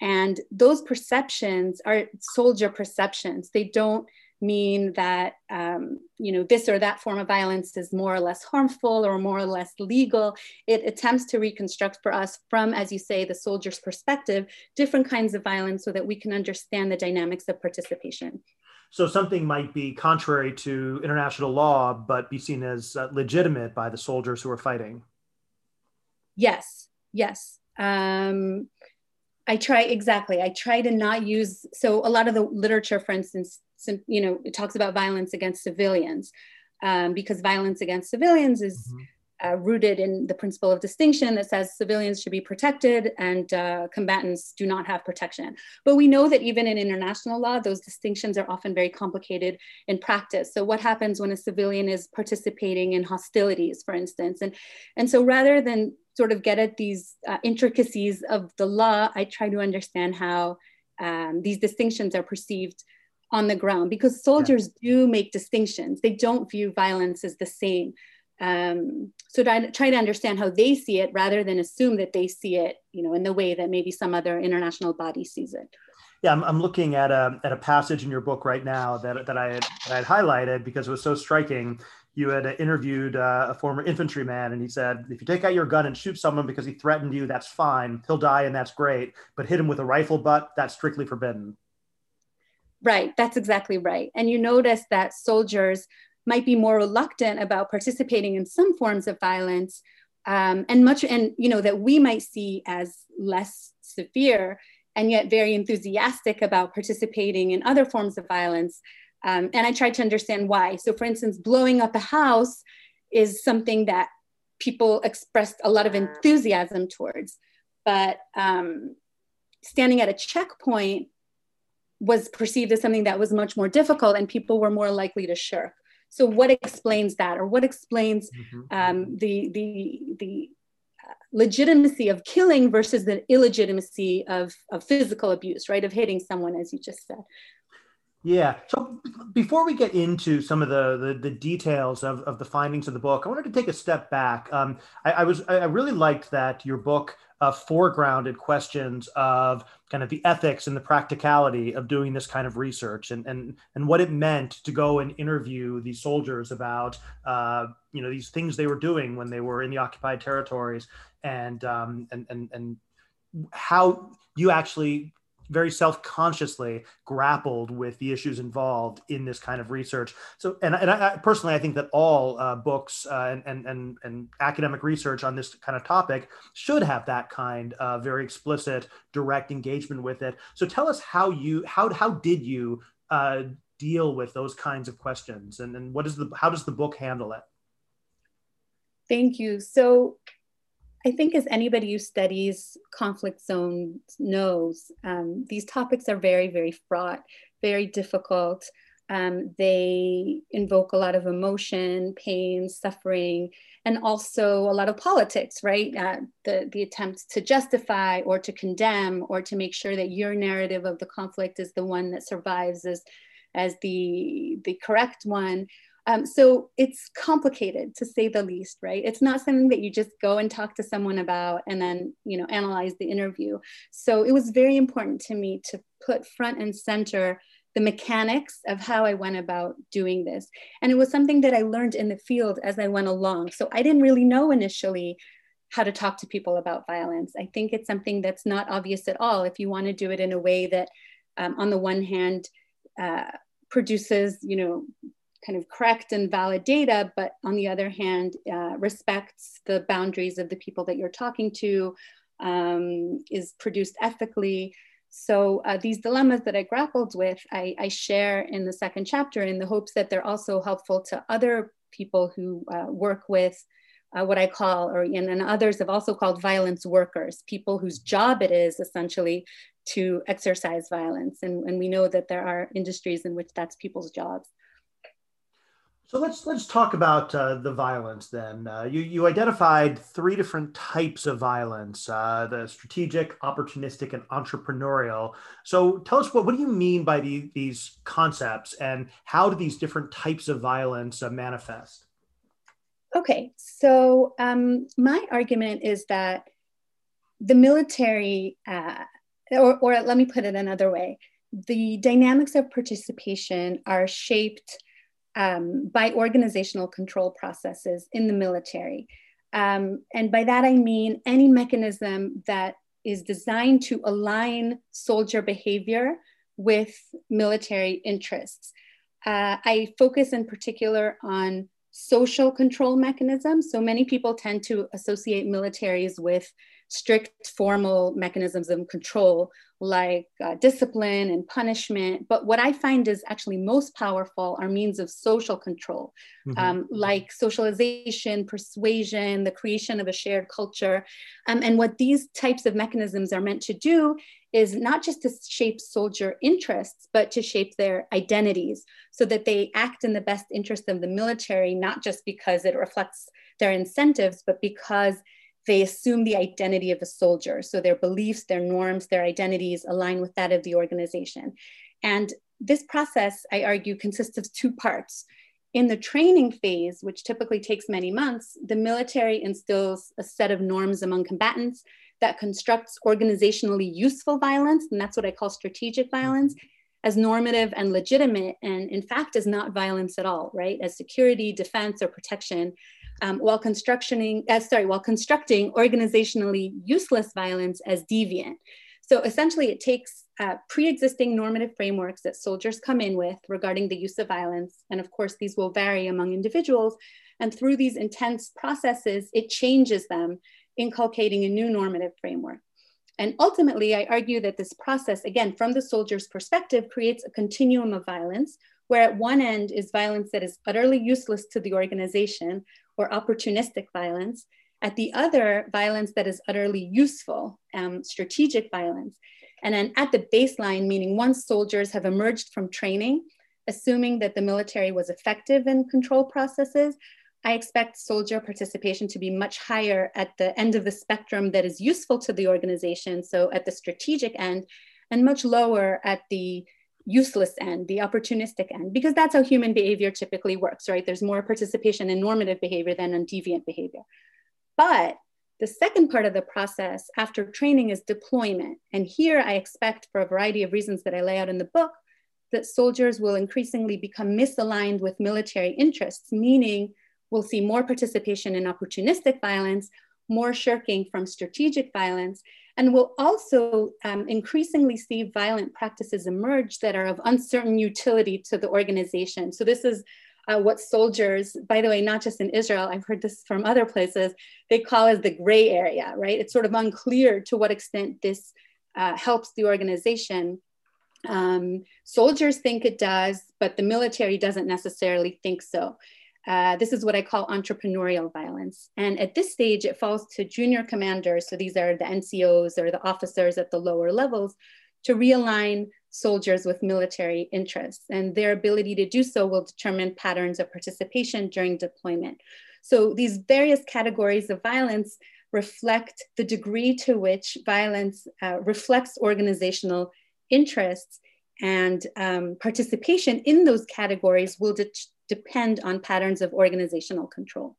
And those perceptions are soldier perceptions. They don't mean that um, you know this or that form of violence is more or less harmful or more or less legal. It attempts to reconstruct for us from as you say the soldier's perspective different kinds of violence so that we can understand the dynamics of participation. So something might be contrary to international law but be seen as uh, legitimate by the soldiers who are fighting. Yes yes. Um, I try exactly. I try to not use so a lot of the literature, for instance, you know, it talks about violence against civilians um, because violence against civilians is mm-hmm. uh, rooted in the principle of distinction that says civilians should be protected and uh, combatants do not have protection. But we know that even in international law, those distinctions are often very complicated in practice. So what happens when a civilian is participating in hostilities, for instance? And, and so rather than sort of get at these uh, intricacies of the law, I try to understand how um, these distinctions are perceived on the ground because soldiers yeah. do make distinctions. They don't view violence as the same. Um, so try, try to understand how they see it rather than assume that they see it, you know, in the way that maybe some other international body sees it. Yeah, I'm, I'm looking at a, at a passage in your book right now that, that, I had, that I had highlighted because it was so striking. You had interviewed uh, a former infantryman, and he said, if you take out your gun and shoot someone because he threatened you, that's fine. He'll die, and that's great. But hit him with a rifle butt, that's strictly forbidden. Right, that's exactly right. And you notice that soldiers might be more reluctant about participating in some forms of violence um, and much and you know that we might see as less severe and yet very enthusiastic about participating in other forms of violence. Um, and I tried to understand why. So, for instance, blowing up a house is something that people expressed a lot of enthusiasm towards. But um, standing at a checkpoint was perceived as something that was much more difficult, and people were more likely to shirk. So, what explains that, or what explains mm-hmm. um, the the the legitimacy of killing versus the illegitimacy of, of physical abuse, right? Of hitting someone, as you just said. Yeah. So before we get into some of the, the, the details of, of the findings of the book, I wanted to take a step back. Um, I, I, was I really liked that your book uh, foregrounded questions of kind of the ethics and the practicality of doing this kind of research and and and what it meant to go and interview these soldiers about uh, you know these things they were doing when they were in the occupied territories and um, and and and how you actually very self-consciously grappled with the issues involved in this kind of research. So, and, and I, personally, I think that all uh, books uh, and, and, and academic research on this kind of topic should have that kind of very explicit, direct engagement with it. So, tell us how you how how did you uh, deal with those kinds of questions, and, and what is the how does the book handle it? Thank you. So I think as anybody who studies conflict zones knows, um, these topics are very, very fraught, very difficult. Um, they invoke a lot of emotion, pain, suffering, and also a lot of politics, right? Uh, the, the attempts to justify or to condemn or to make sure that your narrative of the conflict is the one that survives as, as the, the correct one. Um, so it's complicated to say the least, right? It's not something that you just go and talk to someone about and then, you know, analyze the interview. So it was very important to me to put front and center the mechanics of how I went about doing this. And it was something that I learned in the field as I went along. So I didn't really know initially how to talk to people about violence. I think it's something that's not obvious at all if you want to do it in a way that, um, on the one hand, uh, produces, you know, kind of correct and valid data, but on the other hand, uh, respects the boundaries of the people that you're talking to, um, is produced ethically. So uh, these dilemmas that I grappled with, I, I, share in the second chapter in the hopes that they're also helpful to other people who uh, work with uh, what I call, or and, and, others have also called violence workers, people whose job it is essentially to exercise violence. And, and we know that there are industries in which that's people's jobs. So let's let's talk about uh, the violence then. Uh, you you identified three different types of violence: uh, the strategic, opportunistic, and entrepreneurial. So tell us what what do you mean by the, these concepts, and how do these different types of violence uh, manifest? Okay, so um, my argument is that the military, uh, or or let me put it another way, the dynamics of participation are shaped um, by organizational control processes in the military. Um, and by that I mean any mechanism that is designed to align soldier behavior with military interests. Uh, I focus in particular on social control mechanisms. So many people tend to associate militaries with strict formal mechanisms of control like uh, discipline and punishment. But what I find is actually most powerful are means of social control, mm-hmm. um, like socialization, persuasion, the creation of a shared culture. Um, and what these types of mechanisms are meant to do is not just to shape soldier interests, but to shape their identities so that they act in the best interest of the military, not just because it reflects their incentives, but because they assume the identity of a soldier. So their beliefs, their norms, their identities align with that of the organization. And this process, I argue, consists of two parts. In the training phase, which typically takes many months, the military instills a set of norms among combatants that constructs organizationally useful violence, and that's what I call strategic mm-hmm. violence, as normative and legitimate, and in fact is not violence at all, right? As security, defense, or protection, um, while constructing, uh, sorry, while constructing organizationally useless violence as deviant. So essentially, it takes uh, pre-existing normative frameworks that soldiers come in with regarding the use of violence, and of course, these will vary among individuals. And through these intense processes, it changes them, inculcating a new normative framework. And ultimately, I argue that this process, again, from the soldier's perspective, creates a continuum of violence, where at one end is violence that is utterly useless to the organization or opportunistic violence. At the other, violence that is utterly useful, um, strategic violence. And then at the baseline, meaning once soldiers have emerged from training, assuming that the military was effective in control processes, I expect soldier participation to be much higher at the end of the spectrum that is useful to the organization, so at the strategic end, and much lower at the useless end, the opportunistic end, because that's how human behavior typically works, right? There's more participation in normative behavior than in deviant behavior. But the second part of the process after training is deployment. And here I expect, for a variety of reasons that I lay out in the book, that soldiers will increasingly become misaligned with military interests, meaning we'll see more participation in opportunistic violence, more shirking from strategic violence, and we'll also um, increasingly see violent practices emerge that are of uncertain utility to the organization. So this is uh, what soldiers, by the way, not just in Israel, I've heard this from other places, they call as the gray area, right? It's sort of unclear to what extent this uh, helps the organization. Um, soldiers think it does, but the military doesn't necessarily think so. Uh, this is what I call entrepreneurial violence. And at this stage, it falls to junior commanders. So these are the NCOs or the officers at the lower levels to realign soldiers with military interests. And their ability to do so will determine patterns of participation during deployment. So these various categories of violence reflect the degree to which violence uh, reflects organizational interests and um, participation in those categories will depend on patterns of organizational control.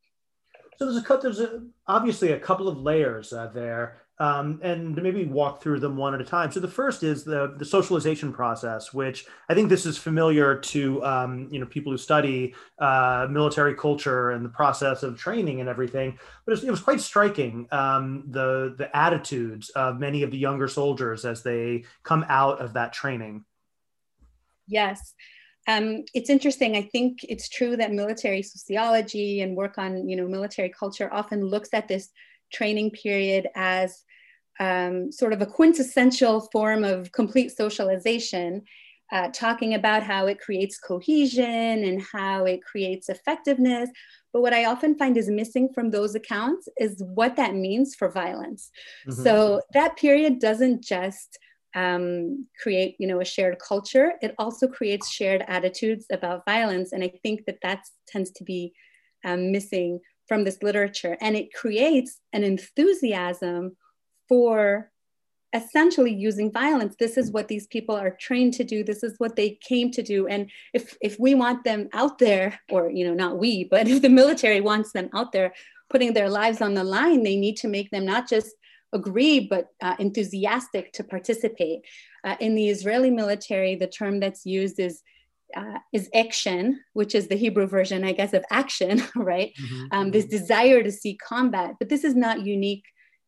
So there's a there's a, obviously a couple of layers uh, there, um, and maybe walk through them one at a time. So the first is the the socialization process, which I think this is familiar to um, you know people who study uh, military culture and the process of training and everything. But it was, it was quite striking um, the the attitudes of many of the younger soldiers as they come out of that training. Yes. Um, it's interesting. I think it's true that military sociology and work on, you know, military culture often looks at this training period as um, sort of a quintessential form of complete socialization, uh, talking about how it creates cohesion and how it creates effectiveness. But what I often find is missing from those accounts is what that means for violence. Mm-hmm. So that period doesn't just um, create you know a shared culture. It also creates shared attitudes about violence. And i think that that tends to be um, missing from this literature. And it creates an enthusiasm for essentially using violence. This is what these people are trained to do. This is what they came to do. And if if we want them out there or you know not we but <laughs> if the military wants them out there putting their lives on the line they need to make them not just agree but uh, enthusiastic to participate. Uh, in the Israeli military, the term that's used is uh, is action, which is the Hebrew version, I guess, of action, <laughs> right? Mm-hmm. Um, this mm-hmm. desire to see combat, but this is not unique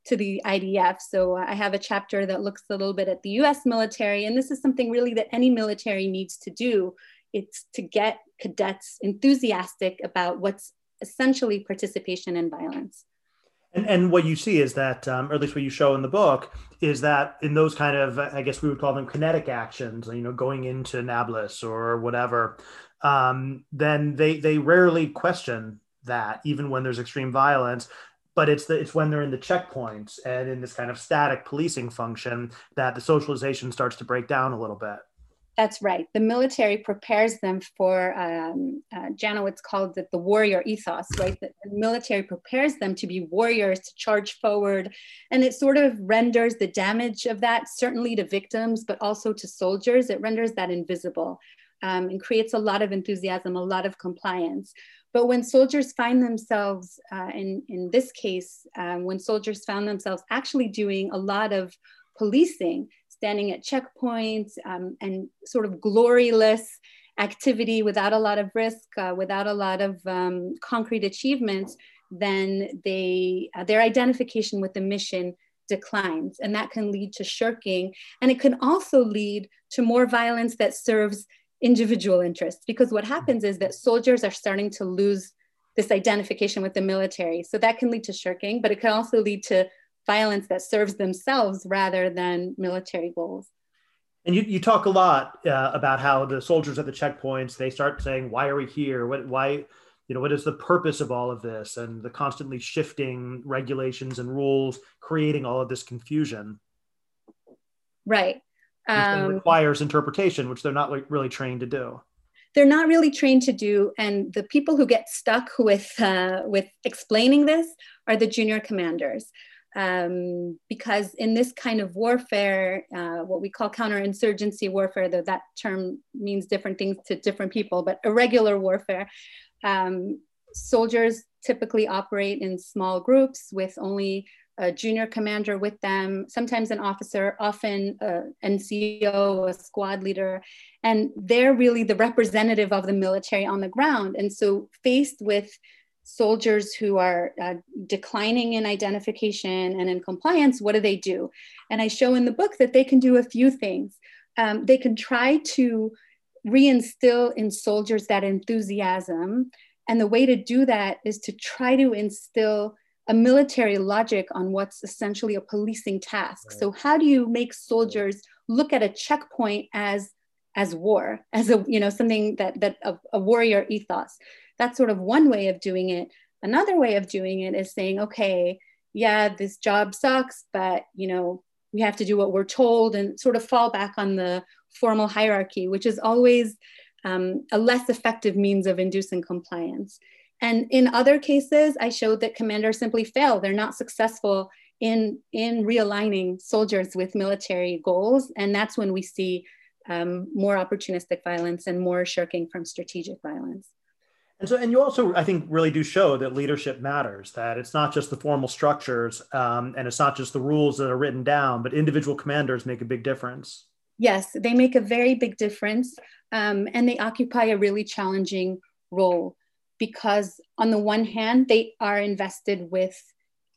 to the IDF. So uh, I have a chapter that looks a little bit at the US military, and this is something really that any military needs to do. It's to get cadets enthusiastic about what's essentially participation in violence. And, and what you see is that, um, or at least what you show in the book, is that in those kind of, I guess we would call them kinetic actions, you know, going into Nablus or whatever, um, then they they rarely question that, even when there's extreme violence. But it's the, it's when they're in the checkpoints and in this kind of static policing function that the socialization starts to break down a little bit. That's right. The military prepares them for, um, uh, Janowitz called it the warrior ethos, right? The, the military prepares them to be warriors, to charge forward. And it sort of renders the damage of that, certainly to victims, but also to soldiers, it renders that invisible. um, and creates a lot of enthusiasm, a lot of compliance. But when soldiers find themselves, uh, in, in this case, um, when soldiers found themselves actually doing a lot of policing, standing at checkpoints um, and sort of gloryless activity without a lot of risk, uh, without a lot of um, concrete achievements, then they, uh, their identification with the mission declines. And that can lead to shirking. And it can also lead to more violence that serves individual interests. Because what happens is that soldiers are starting to lose this identification with the military. So that can lead to shirking, but it can also lead to violence that serves themselves rather than military goals. And you, you talk a lot uh, about how the soldiers at the checkpoints, they start saying, why are we here? What, why, you know, what is the purpose of all of this? And the constantly shifting regulations and rules, creating all of this confusion. Right. Um, requires interpretation, which they're not like, really trained to do they're not really trained to do and the people who get stuck with uh, with explaining this are the junior commanders um, because in this kind of warfare, uh, what we call counterinsurgency warfare, though that term means different things to different people, but irregular warfare, um, soldiers typically operate in small groups with only a junior commander with them, sometimes an officer, often an NCO, a squad leader, and they're really the representative of the military on the ground. And so, faced with soldiers who are uh, declining in identification and in compliance, what do they do? And I show in the book that they can do a few things. Um, they can try to reinstill in soldiers that enthusiasm. And the way to do that is to try to instill a military logic on what's essentially a policing task. Right. So how do you make soldiers look at a checkpoint as as war, as a you know something that that a, a warrior ethos? That's sort of one way of doing it. Another way of doing it is saying okay yeah this job sucks but you know we have to do what we're told and sort of fall back on the formal hierarchy which is always um, a less effective means of inducing compliance. And in other cases i showed that commanders simply fail. They're not successful in in realigning soldiers with military goals. And that's when we see um, more opportunistic violence and more shirking from strategic violence and so, and you also, I think, really do show that leadership matters. That it's not just the formal structures, um, and it's not just the rules that are written down, but individual commanders make a big difference. Yes, they make a very big difference, um, and they occupy a really challenging role because, on the one hand, they are invested with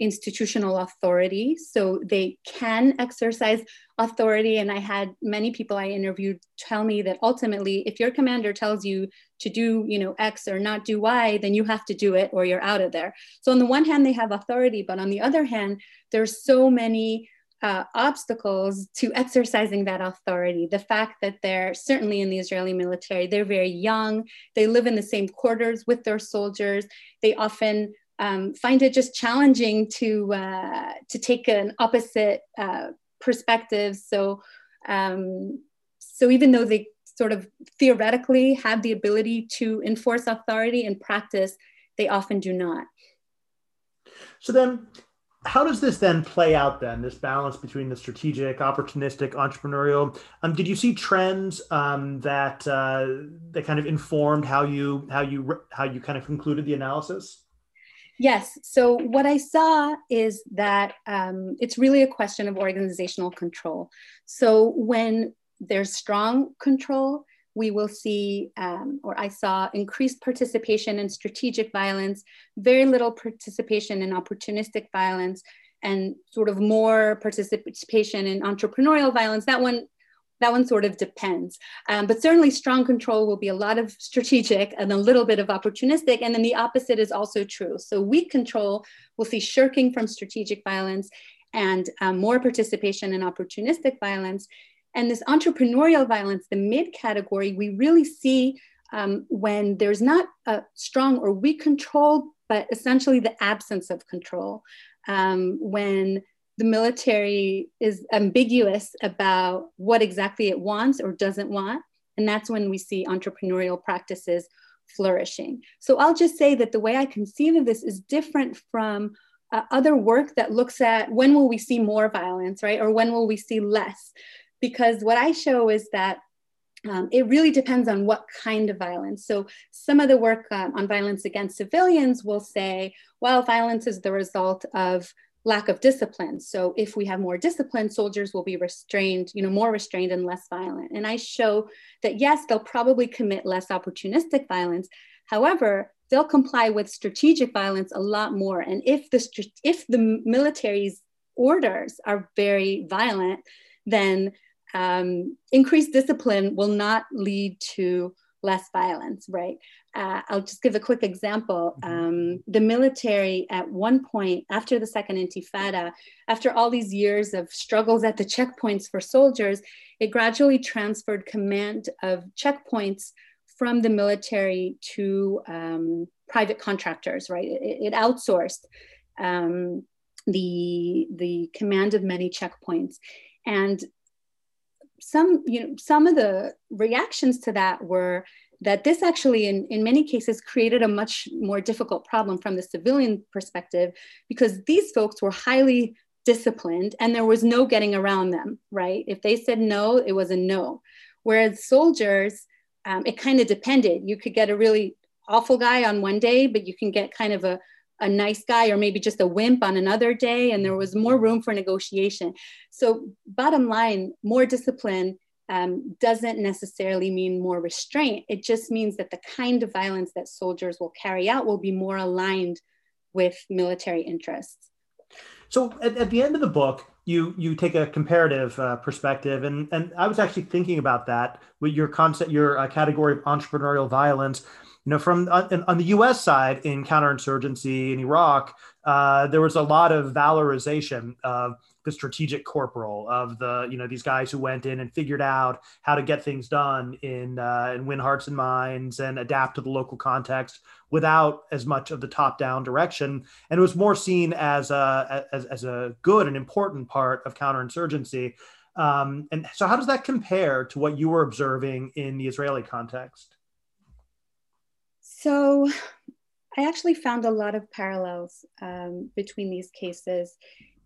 institutional authority. So they can exercise authority. And I had many people I interviewed tell me that ultimately, if your commander tells you to do, you know, X or not do Y, then you have to do it or you're out of there. So on the one hand, they have authority, but on the other hand, there's so many uh, obstacles to exercising that authority. The fact that they're certainly in the Israeli military, they're very young, they live in the same quarters with their soldiers, they often um, find it just challenging to uh, to take an opposite uh, perspective. So um, so even though they sort of theoretically have the ability to enforce authority in practice, they often do not. So then, how does this then play out then this balance between the strategic opportunistic entrepreneurial um, did you see trends um, that uh, that kind of informed how you how you how you kind of concluded the analysis Yes. So what I saw is that um, it's really a question of organizational control. So when there's strong control, we will see, um, or I saw increased participation in strategic violence, very little participation in opportunistic violence, and sort of more participation in entrepreneurial violence. That one that one sort of depends. Um, but certainly, strong control will be a lot of strategic and a little bit of opportunistic. And then the opposite is also true. So, weak control will see shirking from strategic violence and um, more participation in opportunistic violence. And this entrepreneurial violence, the mid category, we really see um, when there's not a strong or weak control, but essentially the absence of control. Um, when the military is ambiguous about what exactly it wants or doesn't want. And that's when we see entrepreneurial practices flourishing. So I'll just say that the way I conceive of this is different from uh, other work that looks at when will we see more violence, right? Or when will we see less? Because what I show is that um, it really depends on what kind of violence. So, some of the work um, on violence against civilians will say, well, violence is the result of lack of discipline. So, if we have more discipline, soldiers will be restrained, you know, more restrained and less violent. And I show that yes, they'll probably commit less opportunistic violence. However, they'll comply with strategic violence a lot more. And if the if the military's orders are very violent, then um, increased discipline will not lead to less violence, right? Uh, I'll just give a quick example. Mm-hmm. Um, the military, at one point after the Second Intifada, after all these years of struggles at the checkpoints for soldiers, it gradually transferred command of checkpoints from the military to um, private contractors, right? It, it outsourced um, the, the command of many checkpoints. And some you know some of the reactions to that were that this actually in, in many cases created a much more difficult problem from the civilian perspective because these folks were highly disciplined and there was no getting around them right? If they said no it was a no. Whereas soldiers um, it kind of depended. You could get a really awful guy on one day but you can get kind of a, a nice guy or maybe just a wimp on another day and there was more room for negotiation. So bottom line more discipline um, doesn't necessarily mean more restraint. It just means that the kind of violence that soldiers will carry out will be more aligned with military interests. So at, at the end of the book you you take a comparative uh, perspective and and i was actually thinking about that with your concept your uh, category of entrepreneurial violence you know, from on, on the U.S. side in counterinsurgency in Iraq, uh, there was a lot of valorization of the strategic corporal of the you know these guys who went in and figured out how to get things done in uh, and win hearts and minds and adapt to the local context without as much of the top down direction and it was more seen as a as, as a good and important part of counterinsurgency um, and so how does that compare to what you were observing in the israeli context so <sighs> I actually found a lot of parallels um, between these cases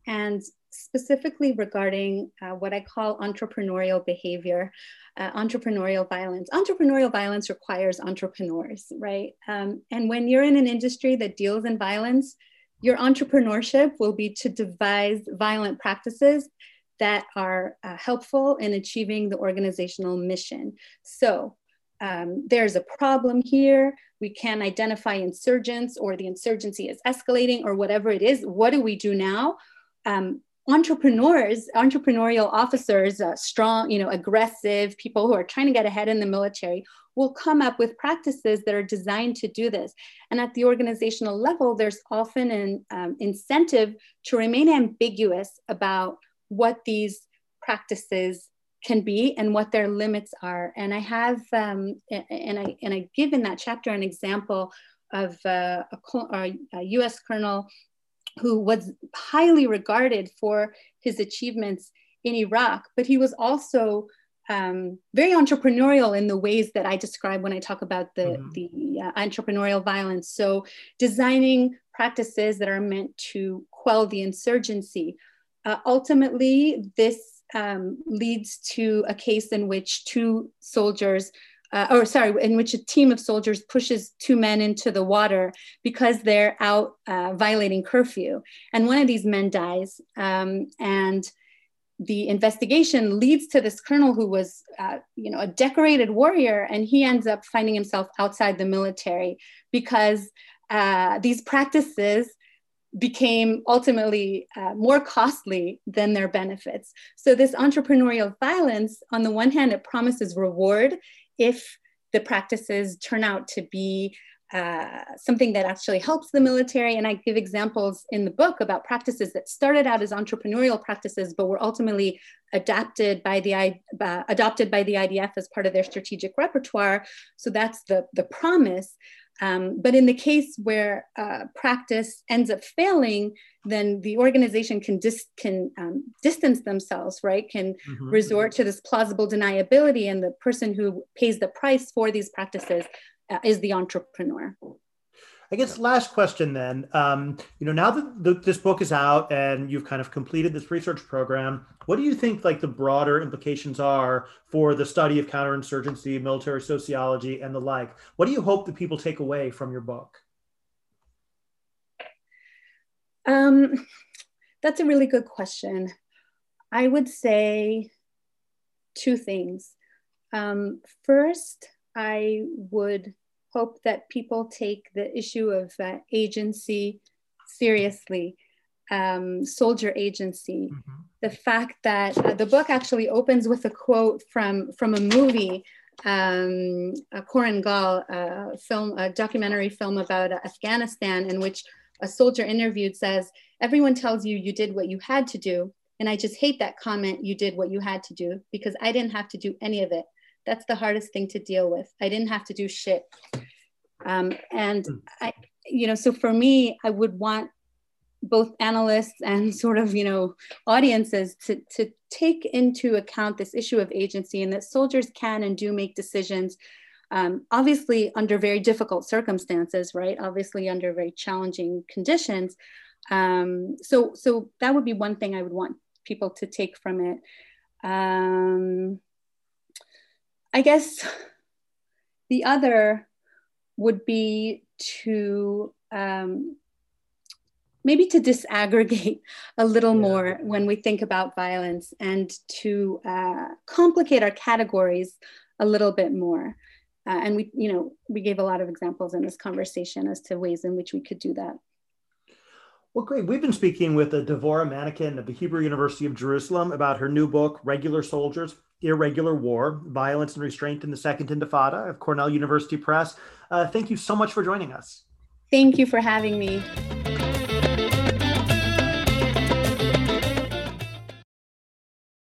and specifically regarding uh, what I call entrepreneurial behavior, uh, entrepreneurial violence. Entrepreneurial violence requires entrepreneurs, right? Um, and when you're in an industry that deals in violence, your entrepreneurship will be to devise violent practices that are uh, helpful in achieving the organizational mission. So um, there's a problem here. We can identify insurgents or the insurgency is escalating or whatever it is. What do we do now? Um, entrepreneurs, entrepreneurial officers, uh, strong, you know, aggressive people who are trying to get ahead in the military will come up with practices that are designed to do this. And at the organizational level, there's often an um, incentive to remain ambiguous about what these practices can be and what their limits are. And I have, um, and I and I give in that chapter an example of uh, a, a, U.S. colonel who was highly regarded for his achievements in Iraq, but he was also um, very entrepreneurial in the ways that I describe when I talk about the, mm-hmm. the uh, entrepreneurial violence. So, designing practices that are meant to quell the insurgency. Uh, ultimately, this um, leads to a case in which two soldiers, uh, or sorry, in which a team of soldiers pushes two men into the water because they're out uh, violating curfew. And one of these men dies. Um, and the investigation leads to this colonel who was, uh, you know, a decorated warrior, and he ends up finding himself outside the military because uh, these practices became ultimately uh, more costly than their benefits. So, this entrepreneurial violence, on the one hand, it promises reward if the practices turn out to be uh, something that actually helps the military. And I give examples in the book about practices that started out as entrepreneurial practices, but were ultimately adapted by the uh, adopted by the IDF as part of their strategic repertoire. So that's the the promise. Um, but in the case where uh, practice ends up failing, then the organization can, dis- can um, distance themselves, right? Can mm-hmm. resort to this plausible deniability, and the person who pays the price for these practices uh, is the entrepreneur. I guess last question then. Um, you know, now that the, this book is out and you've kind of completed this research program, what do you think like the broader implications are for the study of counterinsurgency, military sociology, and the like? What do you hope that people take away from your book? Um, that's a really good question. I would say two things. Um, first, I would hope that people take the issue of uh, agency seriously, um, soldier agency. Mm-hmm. The fact that uh, the book actually opens with a quote from, from a movie, um, a Korengal uh, film, a documentary film about uh, Afghanistan, in which a soldier interviewed says, Everyone tells you you did what you had to do. And I just hate that comment, you did what you had to do, because I didn't have to do any of it. That's the hardest thing to deal with. I didn't have to do shit. Um, and hmm. I, you know, so for me, I would want both analysts and <laughs> sort of, you know, audiences to, to take into account this issue of agency and that soldiers can and do make decisions um, obviously under very difficult circumstances, right? Obviously under very challenging conditions. Um, so, so that would be one thing I would want people to take from it. Um, I guess the other would be to um, maybe to disaggregate a little yeah. more when we think about violence and to uh, complicate our categories a little bit more. Uh, and we, you know, we gave a lot of examples in this conversation as to ways in which we could do that. Well, great. We've been speaking with a Devorah Manekin of the Hebrew University of Jerusalem about her new book, Regular Soldiers, Irregular War, Violence and Restraint in the Second Intifada of Cornell University Press. Uh, thank you so much for joining us. Thank you for having me.